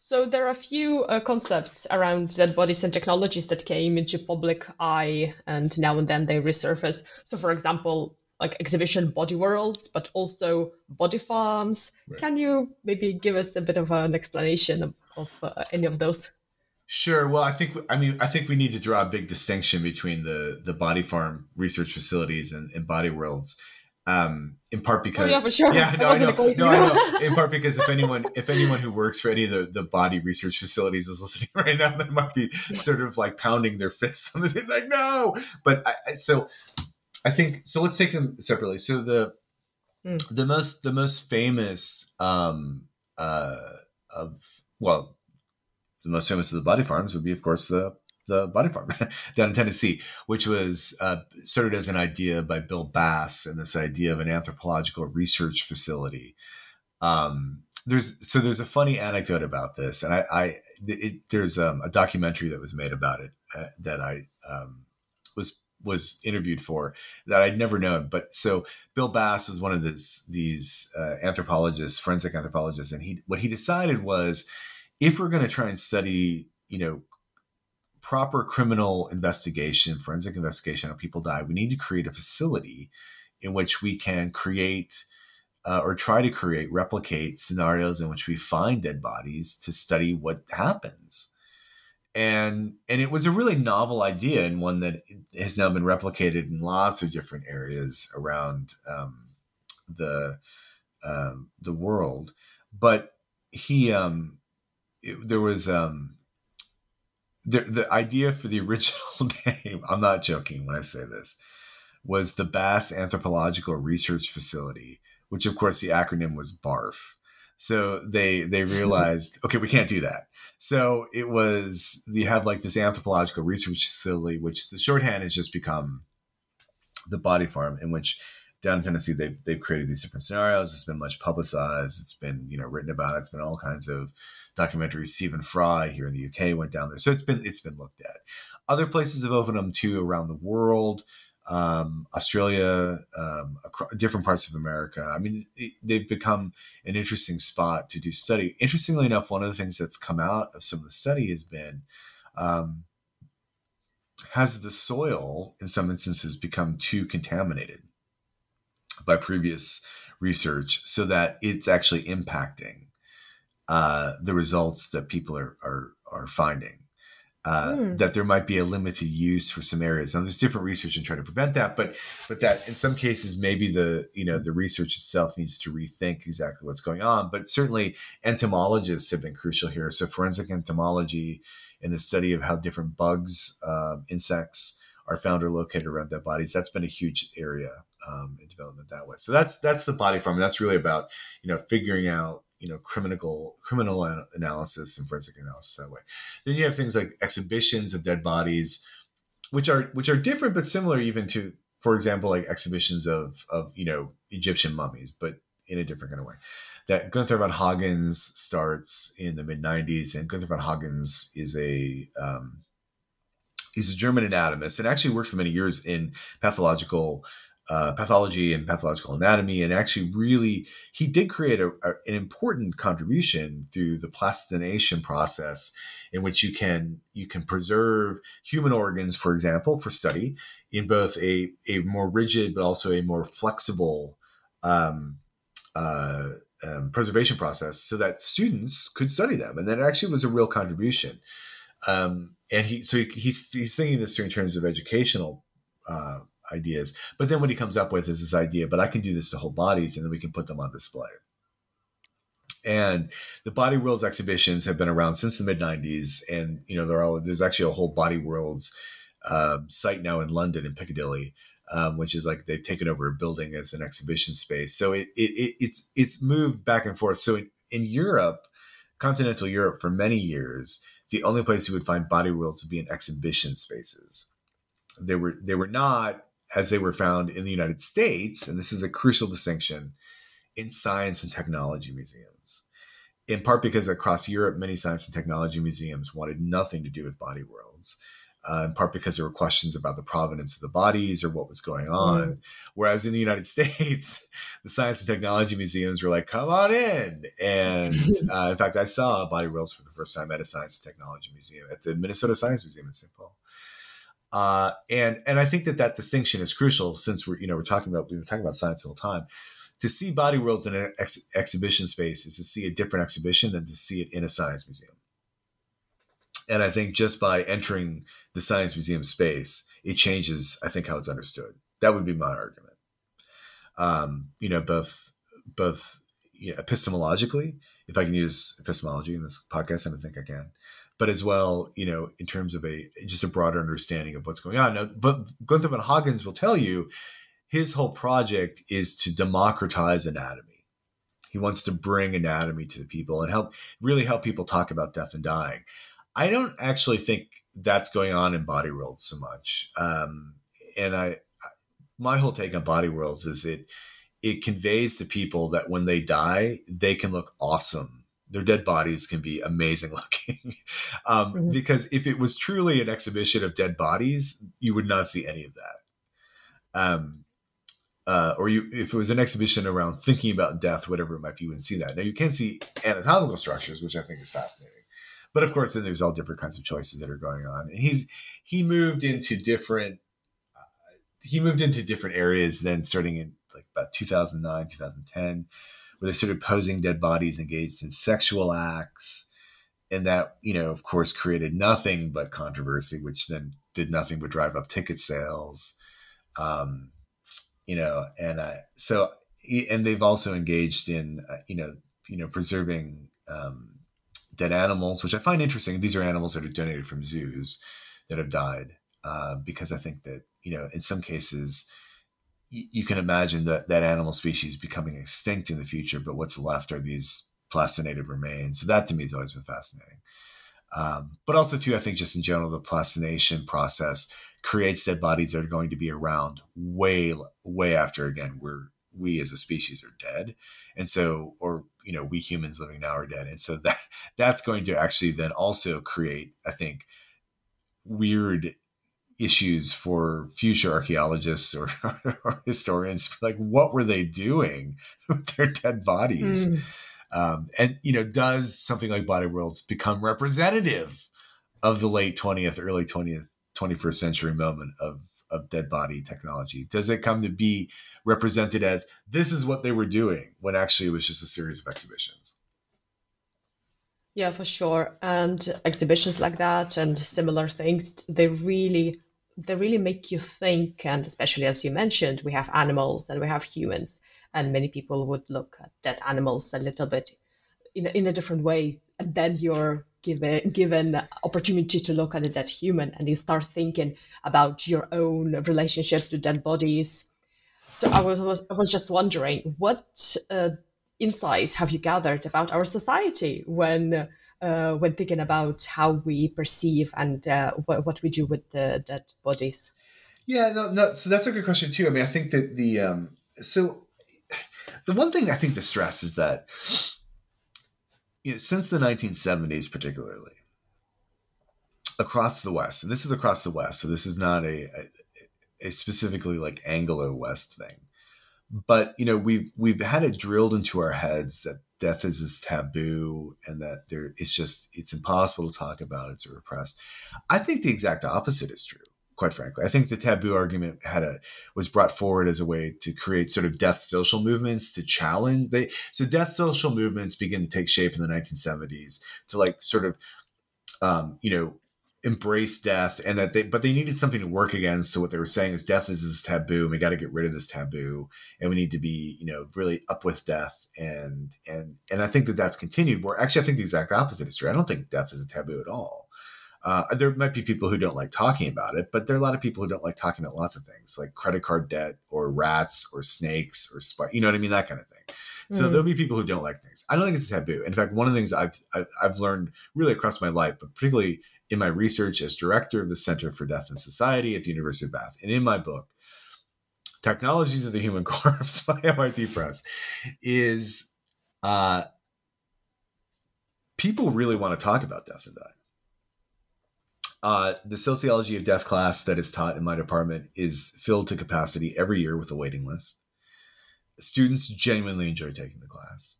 So there are a few uh, concepts around dead bodies and technologies that came into public eye, and now and then they resurface. So, for example, like exhibition body worlds, but also body farms. Right. Can you maybe give us a bit of an explanation of, of uh, any of those? Sure. Well, I think I mean I think we need to draw a big distinction between the the body farm research facilities and, and body worlds. Um, in part because oh, yeah, for sure. Yeah, [LAUGHS] no, I know. No, I know. [LAUGHS] In part because if anyone if anyone who works for any of the, the body research facilities is listening [LAUGHS] right now, they might be sort of like pounding their fists on the thing, like no. But I, so I think so. Let's take them separately. So the mm. the most the most famous um, uh, of well, the most famous of the body farms would be, of course, the the body farm [LAUGHS] down in Tennessee, which was uh, started as an idea by Bill Bass and this idea of an anthropological research facility. Um, there's so there's a funny anecdote about this, and I, I it, there's um, a documentary that was made about it uh, that I um, was was interviewed for that I'd never known. But so Bill Bass was one of these these uh, anthropologists, forensic anthropologists, and he what he decided was if we're going to try and study, you know, proper criminal investigation, forensic investigation how people die, we need to create a facility in which we can create. Uh, or try to create, replicate scenarios in which we find dead bodies to study what happens and and it was a really novel idea and one that has now been replicated in lots of different areas around um, the um, the world. But he um, it, there was um, the the idea for the [LAUGHS] original name. I'm not joking when I say this. Was the Bass Anthropological Research Facility, which of course the acronym was BARF. So they they realized, okay, we can't do that. So it was you have like this anthropological research facility, which the shorthand has just become the body farm, in which down in Tennessee they've they've created these different scenarios. It's been much publicized. It's been you know written about. It's been all kinds of documentaries. Stephen Fry here in the UK went down there, so it's been it's been looked at. Other places have opened them too around the world um, Australia, um, across, different parts of America. I mean, it, they've become an interesting spot to do study. Interestingly enough, one of the things that's come out of some of the study has been um, has the soil, in some instances, become too contaminated by previous research so that it's actually impacting uh, the results that people are, are, are finding uh, mm. that there might be a limited use for some areas. Now, there's different research in trying to prevent that, but but that in some cases maybe the you know the research itself needs to rethink exactly what's going on. But certainly entomologists have been crucial here. So forensic entomology and the study of how different bugs, uh, insects are found or located around dead bodies. That's been a huge area um, in development that way. So that's that's the body farm. That's really about you know figuring out you know criminal criminal analysis and forensic analysis that way. Then you have things like exhibitions of dead bodies, which are which are different but similar even to, for example, like exhibitions of of you know Egyptian mummies, but in a different kind of way. That Gunther von Hagens starts in the mid '90s, and Gunther von Hagens is a um, he's a German anatomist and actually worked for many years in pathological uh, pathology and pathological anatomy, and actually really he did create a, a, an important contribution through the plastination process, in which you can you can preserve human organs, for example, for study in both a a more rigid but also a more flexible um, uh, um, preservation process, so that students could study them, and that actually was a real contribution. Um, and he so he, he's he's thinking this in terms of educational. Uh, ideas. But then what he comes up with is this idea, but I can do this to whole bodies and then we can put them on display. And the Body Worlds exhibitions have been around since the mid 90s. And, you know, there are, there's actually a whole Body Worlds um, site now in London in Piccadilly, um, which is like they've taken over a building as an exhibition space. So it, it, it it's it's moved back and forth. So in, in Europe, continental Europe, for many years, the only place you would find body worlds would be in exhibition spaces. They were they were not as they were found in the United States, and this is a crucial distinction in science and technology museums. In part because across Europe, many science and technology museums wanted nothing to do with body worlds uh, in part because there were questions about the provenance of the bodies or what was going on. Mm. Whereas in the United [LAUGHS] States, the science and technology museums were like, come on in. And [LAUGHS] uh, in fact, I saw body worlds for the first time at a science and technology museum at the Minnesota Science Museum in St. Paul. Uh, and and I think that that distinction is crucial since we're you know we're talking about we've been talking about science all the time. To see body worlds in an ex- exhibition space is to see a different exhibition than to see it in a science museum. And I think just by entering the science museum space, it changes, I think, how it's understood. That would be my argument. Um, you know, both both you know, epistemologically, if I can use epistemology in this podcast, and I think I can, but as well, you know, in terms of a just a broader understanding of what's going on. Now, but Gunther von Hagens will tell you his whole project is to democratize anatomy. He wants to bring anatomy to the people and help really help people talk about death and dying. I don't actually think that's going on in body worlds so much. Um, and I, my whole take on body worlds is it, it conveys to people that when they die, they can look awesome. Their dead bodies can be amazing [LAUGHS] looking. um, mm-hmm. Because if it was truly an exhibition of dead bodies, you would not see any of that. Um, uh, or you, if it was an exhibition around thinking about death, whatever it might be, you wouldn't see that. Now you can see anatomical structures, which I think is fascinating. But of course, then there's all different kinds of choices that are going on, and he's he moved into different uh, he moved into different areas. Then starting in like about 2009, 2010, where they started posing dead bodies engaged in sexual acts, and that you know, of course, created nothing but controversy, which then did nothing but drive up ticket sales. Um, you know, and uh, so and they've also engaged in uh, you know you know preserving um, dead animals, which I find interesting. These are animals that are donated from zoos that have died, uh, because I think that you know in some cases you can imagine that that animal species becoming extinct in the future, but what's left are these plastinated remains. So that to me has always been fascinating. Um, but also too, I think just in general, the plastination process creates dead bodies that are going to be around way, way after again we're we as a species are dead, and so or you know we humans living now are dead and so [LAUGHS] that that's going to actually then also create i think weird issues for future archaeologists or, [LAUGHS] or historians like what were they doing with their dead bodies mm. um, and you know does something like body worlds become representative of the late 20th early 20th 21st century moment of of dead body technology? Does it come to be represented as this is what they were doing when actually it was just a series of exhibitions? Yeah, for sure. And exhibitions like that and similar things, they really they really make you think and especially as you mentioned, we have animals and we have humans and many people would look at dead animals a little bit in a, in a different way and then you're given given opportunity to look at a dead human and you start thinking about your own relationship to dead bodies. So i was, i was just wondering what uh, insights have you gathered about our society when uh, when thinking about how we perceive and uh, what, what we do with the dead bodies. Yeah no, no so that's a good question too. I mean i think that the um so the one thing i think to stress is that you know, since the 1970s, particularly across the West, and this is across the West, so this is not a, a, a specifically like Anglo West thing, but you know we've we've had it drilled into our heads that death is this taboo and that there it's just it's impossible to talk about it's repressed. I think the exact opposite is true quite frankly. I think the taboo argument had a was brought forward as a way to create sort of death social movements to challenge they so death social movements begin to take shape in the 1970s to like sort of um, you know embrace death and that they but they needed something to work against so what they were saying is death is this taboo and we got to get rid of this taboo and we need to be you know really up with death and and and i think that that's continued where actually i think the exact opposite is true i don't think death is a taboo at all Uh, there might be people who don't like talking about it, but there are a lot of people who don't like talking about lots of things like credit card debt or rats or snakes or spy, you know what I mean? That kind of thing. So mm. there'll be people who don't like things. I don't think it's a taboo. In fact, one of the things I've, I've, I've learned really across my life, but particularly in my research as director of the Center for Death and Society at the University of Bath, and in my book, Technologies of the Human [LAUGHS] Corpse by MIT Press, is uh, people really want to talk about death and dying. Uh, the sociology of death class that is taught in my department is filled to capacity every year with a waiting list. Students genuinely enjoy taking the class.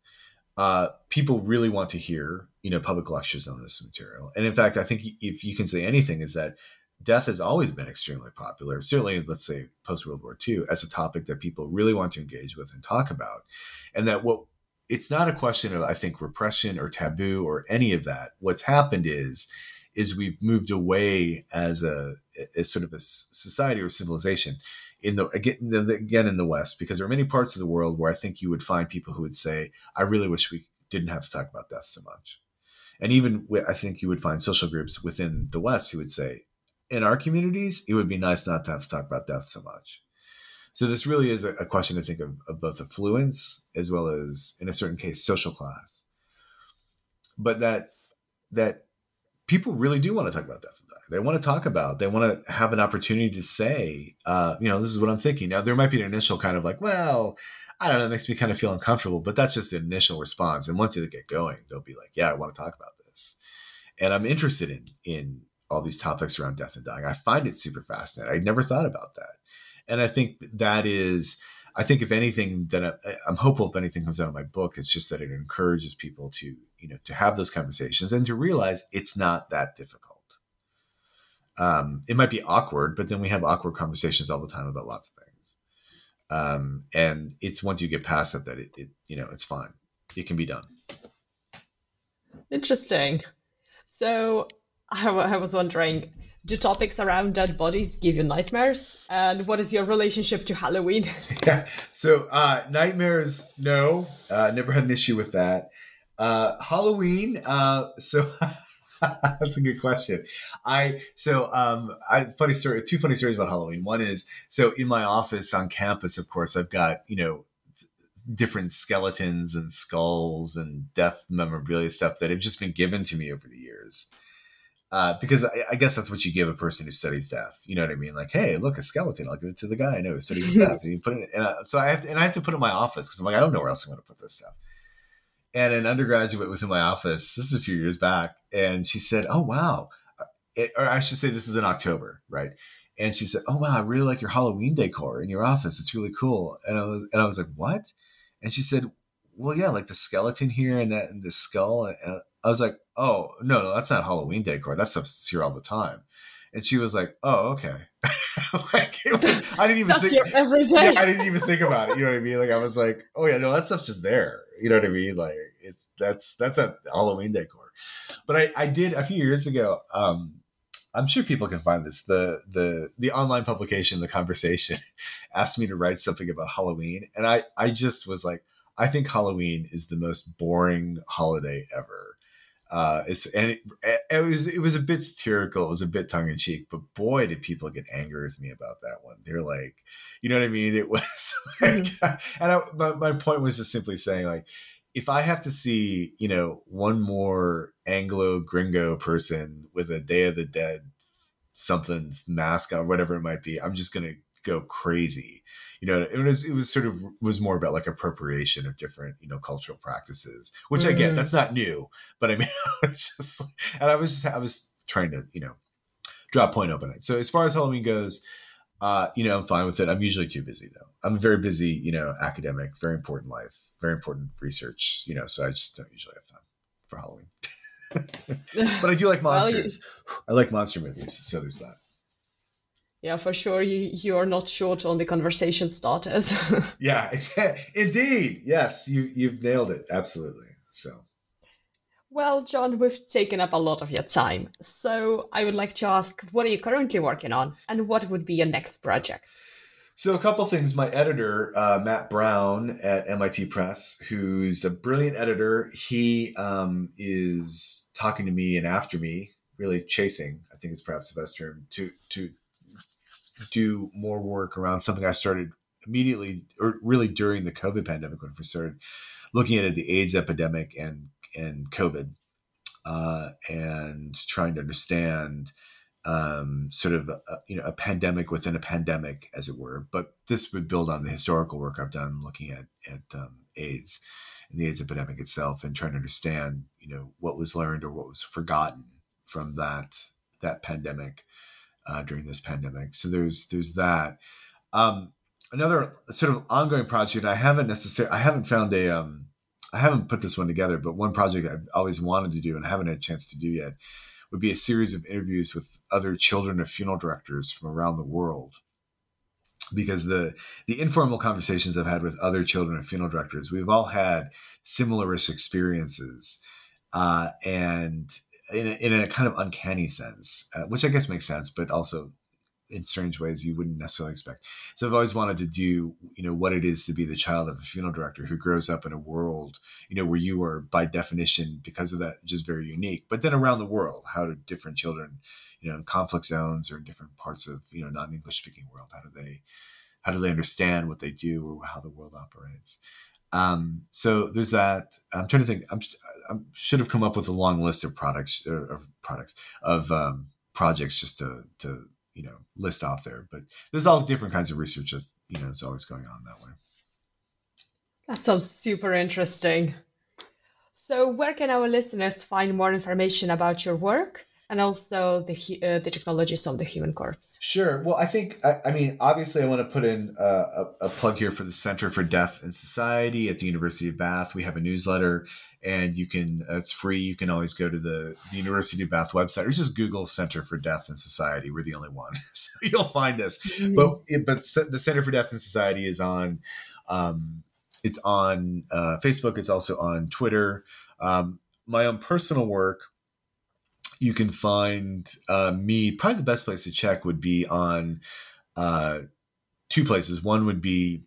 Uh, people really want to hear, you know, public lectures on this material. And in fact, I think if you can say anything, is that death has always been extremely popular. Certainly, let's say post World War II, as a topic that people really want to engage with and talk about, and that what it's not a question of I think repression or taboo or any of that. What's happened is is we've moved away as a as sort of a society or civilization in the again, again in the West because there are many parts of the world where I think you would find people who would say, "I really wish we didn't have to talk about death so much," and even I think you would find social groups within the West who would say, "In our communities, it would be nice not to have to talk about death so much." So this really is a, a question I think of, of both affluence as well as, in a certain case, social class. But that that people really do want to talk about death. They want to talk about, they want to have an opportunity to say, uh, you know, this is what I'm thinking. Now, there might be an initial kind of like, well, I don't know, it makes me kind of feel uncomfortable, but that's just the initial response. And once they get going, they'll be like, yeah, I want to talk about this. And I'm interested in, in all these topics around death and dying. I find it super fascinating. I never thought about that. And I think that is, I think if anything that I, I'm hopeful if anything comes out of my book, it's just that it encourages people to you know to have those conversations and to realize it's not that difficult um, it might be awkward but then we have awkward conversations all the time about lots of things um, and it's once you get past that that it, it you know it's fine it can be done interesting so I, I was wondering do topics around dead bodies give you nightmares? And what is your relationship to Halloween? yeah. [LAUGHS] [LAUGHS] So uh, nightmares, no. Uh, never had an issue with that. Uh, Halloween. Uh, so [LAUGHS] [LAUGHS] that's a good question. I so um, I funny story. Two funny stories about Halloween. One is so in my office on campus. Of course, I've got you know different skeletons and skulls and death memorabilia stuff that have just been given to me over the years. Uh, because I, I, guess that's what you give a person who studies death. You know what I mean? Like, hey, look, a skeleton. I'll give it to the guy I know who studies [LAUGHS] death. And you put it, and I, so I have to, and I have to put it in my office because I'm like, I don't know where else I'm going to put this stuff and an undergraduate was in my office. This is a few years back, and she said, "Oh wow," uh, it, or I should say, this is in October, right? And she said, "Oh wow, I really like your Halloween decor in your office. It's really cool." And I was, and I was like, "What?" And she said, "Well, yeah, like the skeleton here and that and the skull." And I was like, "Oh no, no, that's not Halloween decor. That stuff's here all the time." And she was like, "Oh, okay." [LAUGHS] like it was, I didn't even That's think. every day. Yeah, I didn't even think about it. You know what I mean? Like I was like, "Oh yeah, no, that stuff's just there." You know what I mean? Like it's that's that's a Halloween decor. But I I did a few years ago. Um, I'm sure people can find this. The the the online publication, the conversation, [LAUGHS] asked me to write something about Halloween, and I I just was like, I think Halloween is the most boring holiday ever. Uh, it's and it, it, was it was a bit satirical, it was a bit tongue in cheek, but boy, did people get angry with me about that one. They're like, you know what I mean? It [LAUGHS] was like, mm-hmm. [LAUGHS] and I, my, my point was just simply saying like, if I have to see, you know, one more Anglo gringo person with a Day of the Dead something mask on, whatever it might be, I'm just gonna go crazy. You know, it was it was sort of was more about like appropriation of different you know cultural practices, which mm. I get. That's not new, but I mean, [LAUGHS] it's just and I was just, I was trying to you know drop point open it. So as far as Halloween goes, uh, you know, I'm fine with it. I'm usually too busy though. I'm a very busy, you know, academic, very important life, very important research, you know, so I just don't usually have time for Halloween. [LAUGHS] but I do like monsters. well, you... I like monster movies, so there's that. Yeah, for sure. You you are not short on the conversation starters. [LAUGHS] yeah, [LAUGHS] indeed. Yes, you you've nailed it. Absolutely. So. Well, John, we've taken up a lot of your time. So I would like to ask, what are you currently working on, and what would be your next project? So, a couple things. My editor, uh, Matt Browne at MIT Press, who's a brilliant editor, he um, is talking to me and after me really chasing, I think is perhaps the best term, to to do more work around something I started immediately or really during the COVID pandemic when first started looking at it, the AIDS epidemic and and COVID uh, and trying to understand um, sort of a, you know a pandemic within a pandemic, as it were. But this would build on the historical work I've done looking at at um, AIDS and the AIDS epidemic itself, and trying to understand you know what was learned or what was forgotten from that that pandemic uh, during this pandemic. So there's there's that. Um, another sort of ongoing project. I haven't necessarily I haven't found a um, I haven't put this one together, but one project I've always wanted to do and haven't had a chance to do yet would be a series of interviews with other children of funeral directors from around the world. Because the the informal conversations I've had with other children of funeral directors, we've all had similar-ish experiences, uh, and in a, in a kind of uncanny sense, uh, which I guess makes sense, but also in strange ways you wouldn't necessarily expect. So I've always wanted to do, you know, what it is to be the child of a funeral director who grows up in a world, you know, where you are by definition, because of that, just very unique. But then around the world, how do different children, you know, in conflict zones or in different parts of, you know, non-English speaking world, how do they how do they understand what they do or how the world operates? Um, so there's that. I'm trying to think. I'm, I should have come up with a long list of products or, of products of um, projects just to to you know list off there. But there's all different kinds of research that's you know it's always going on that way. That sounds super interesting. So, where can our listeners find more information about your work? and also the uh, the technologies of the human corpse. Sure. Well, I think I, I mean obviously I want to put in a, a, a, plug here for the Center for Death and Society at the University of Bath. We have a newsletter, and you can it's free. You can always go to the, the University of Bath website or just Google Center for Death and Society. We're the only one, [LAUGHS] so you'll find us. Mm-hmm. But but the Center for Death and Society is on. Um, it's on uh, Facebook. It's also on Twitter. Um, my own personal work you can find uh, me. Probably the best place to check would be on uh, two places. One would be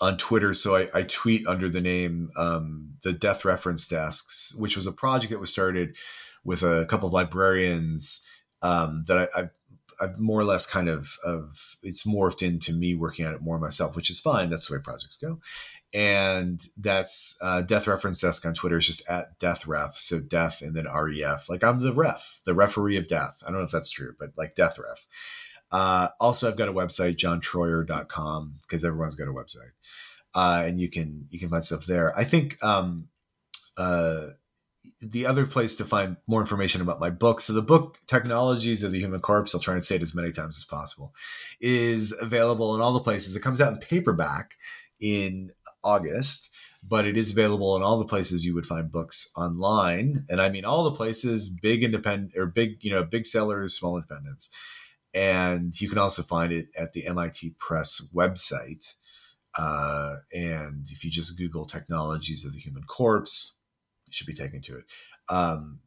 on Twitter. So I, I tweet under the name um, the Death Reference Desks, which was a project that was started with a couple of librarians um, that I, I've, I've, more or less kind of, of it's morphed into me working on it more myself, which is fine. That's the way projects go and that's uh, Death Reference Desk on Twitter is just at Death Ref, so Death and then REF. Like I'm the ref, the referee of death. I don't know if that's true, but like Death Ref. Uh, also, I've got a website, johntroyer.com, because everyone's got a website, uh, and you can you can find stuff there. I think um, uh, the other place to find more information about my book, so the book Technologies of the Human Corpse, I'll try and say it as many times as possible, is available in all the places. It comes out in paperback in August, but it is available in all the places you would find books online. And I mean all the places, big independent or big, you know, big sellers, small independents. And you can also find it at the MIT Press website. Uh, and if you just Google technologies of the human corpse, you should be taken to it. Um,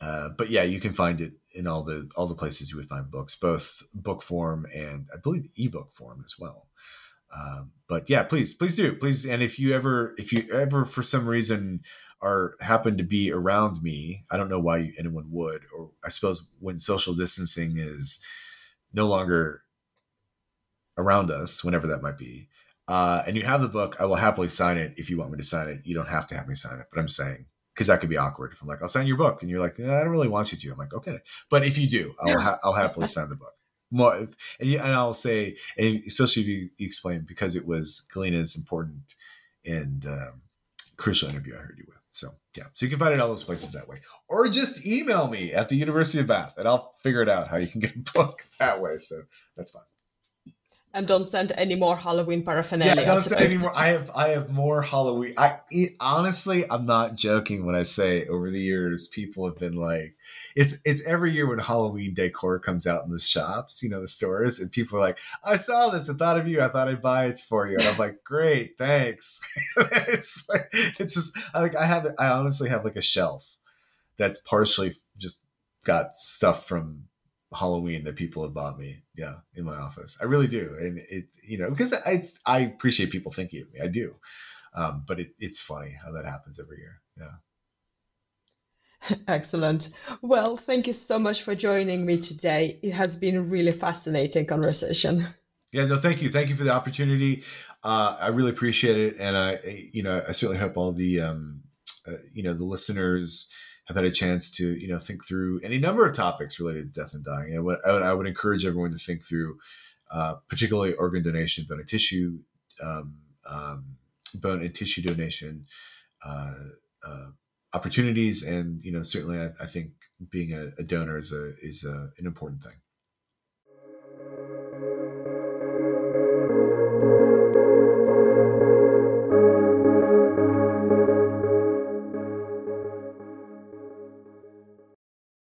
uh, but yeah, you can find it in all the all the places you would find books, both book form and I believe ebook form as well. Um, but yeah, please, please do, please. And if you ever, if you ever for some reason are happen to be around me, I don't know why anyone would, or I suppose when social distancing is no longer around us, whenever that might be, uh, and you have the book, I will happily sign it if you want me to sign it. You don't have to have me sign it, but I'm saying because that could be awkward. If I'm like, I'll sign your book, and you're like, I don't really want you to. I'm like, okay, but if you do, I'll ha- I'll happily sign the book more and, and I'll say, and especially if you, you explain because it was Galina's important and um, crucial interview I heard you with. So yeah, so you can find it all those places that way, or just email me at the University of Bath, and I'll figure it out how you can get a book that way. So that's fine and don't send any more Halloween paraphernalia. Yeah, don't send any more. I have I have more Halloween. I it, honestly, I'm not joking when I say over the years people have been like, it's it's every year when Halloween decor comes out in the shops, you know, the stores, and people are like, I saw this, I thought of you, I thought I'd buy it for you, and I'm like, great, thanks. [LAUGHS] it's like it's just I like I have I honestly have like a shelf that's partially just got stuff from Halloween that people have bought me. Yeah, in my office, I really do, and it you know because it's I appreciate people thinking of me. I do, um, but it, it's funny how that happens every year. Yeah. [LAUGHS] Excellent. Well, thank you so much for joining me today. It has been a really fascinating conversation. Yeah, no, thank you. Thank you for the opportunity. Uh, I really appreciate it, and I, you know, I certainly hope all the, um, uh, you know, the listeners have had a chance to, you know, think through any number of topics related to death and dying. And what I would, I would encourage everyone to think through, uh, particularly organ donation, bone and tissue, um, um, bone and tissue donation uh, uh, opportunities, and you know, certainly, I, I think being a, a, donor is a is a, an important thing.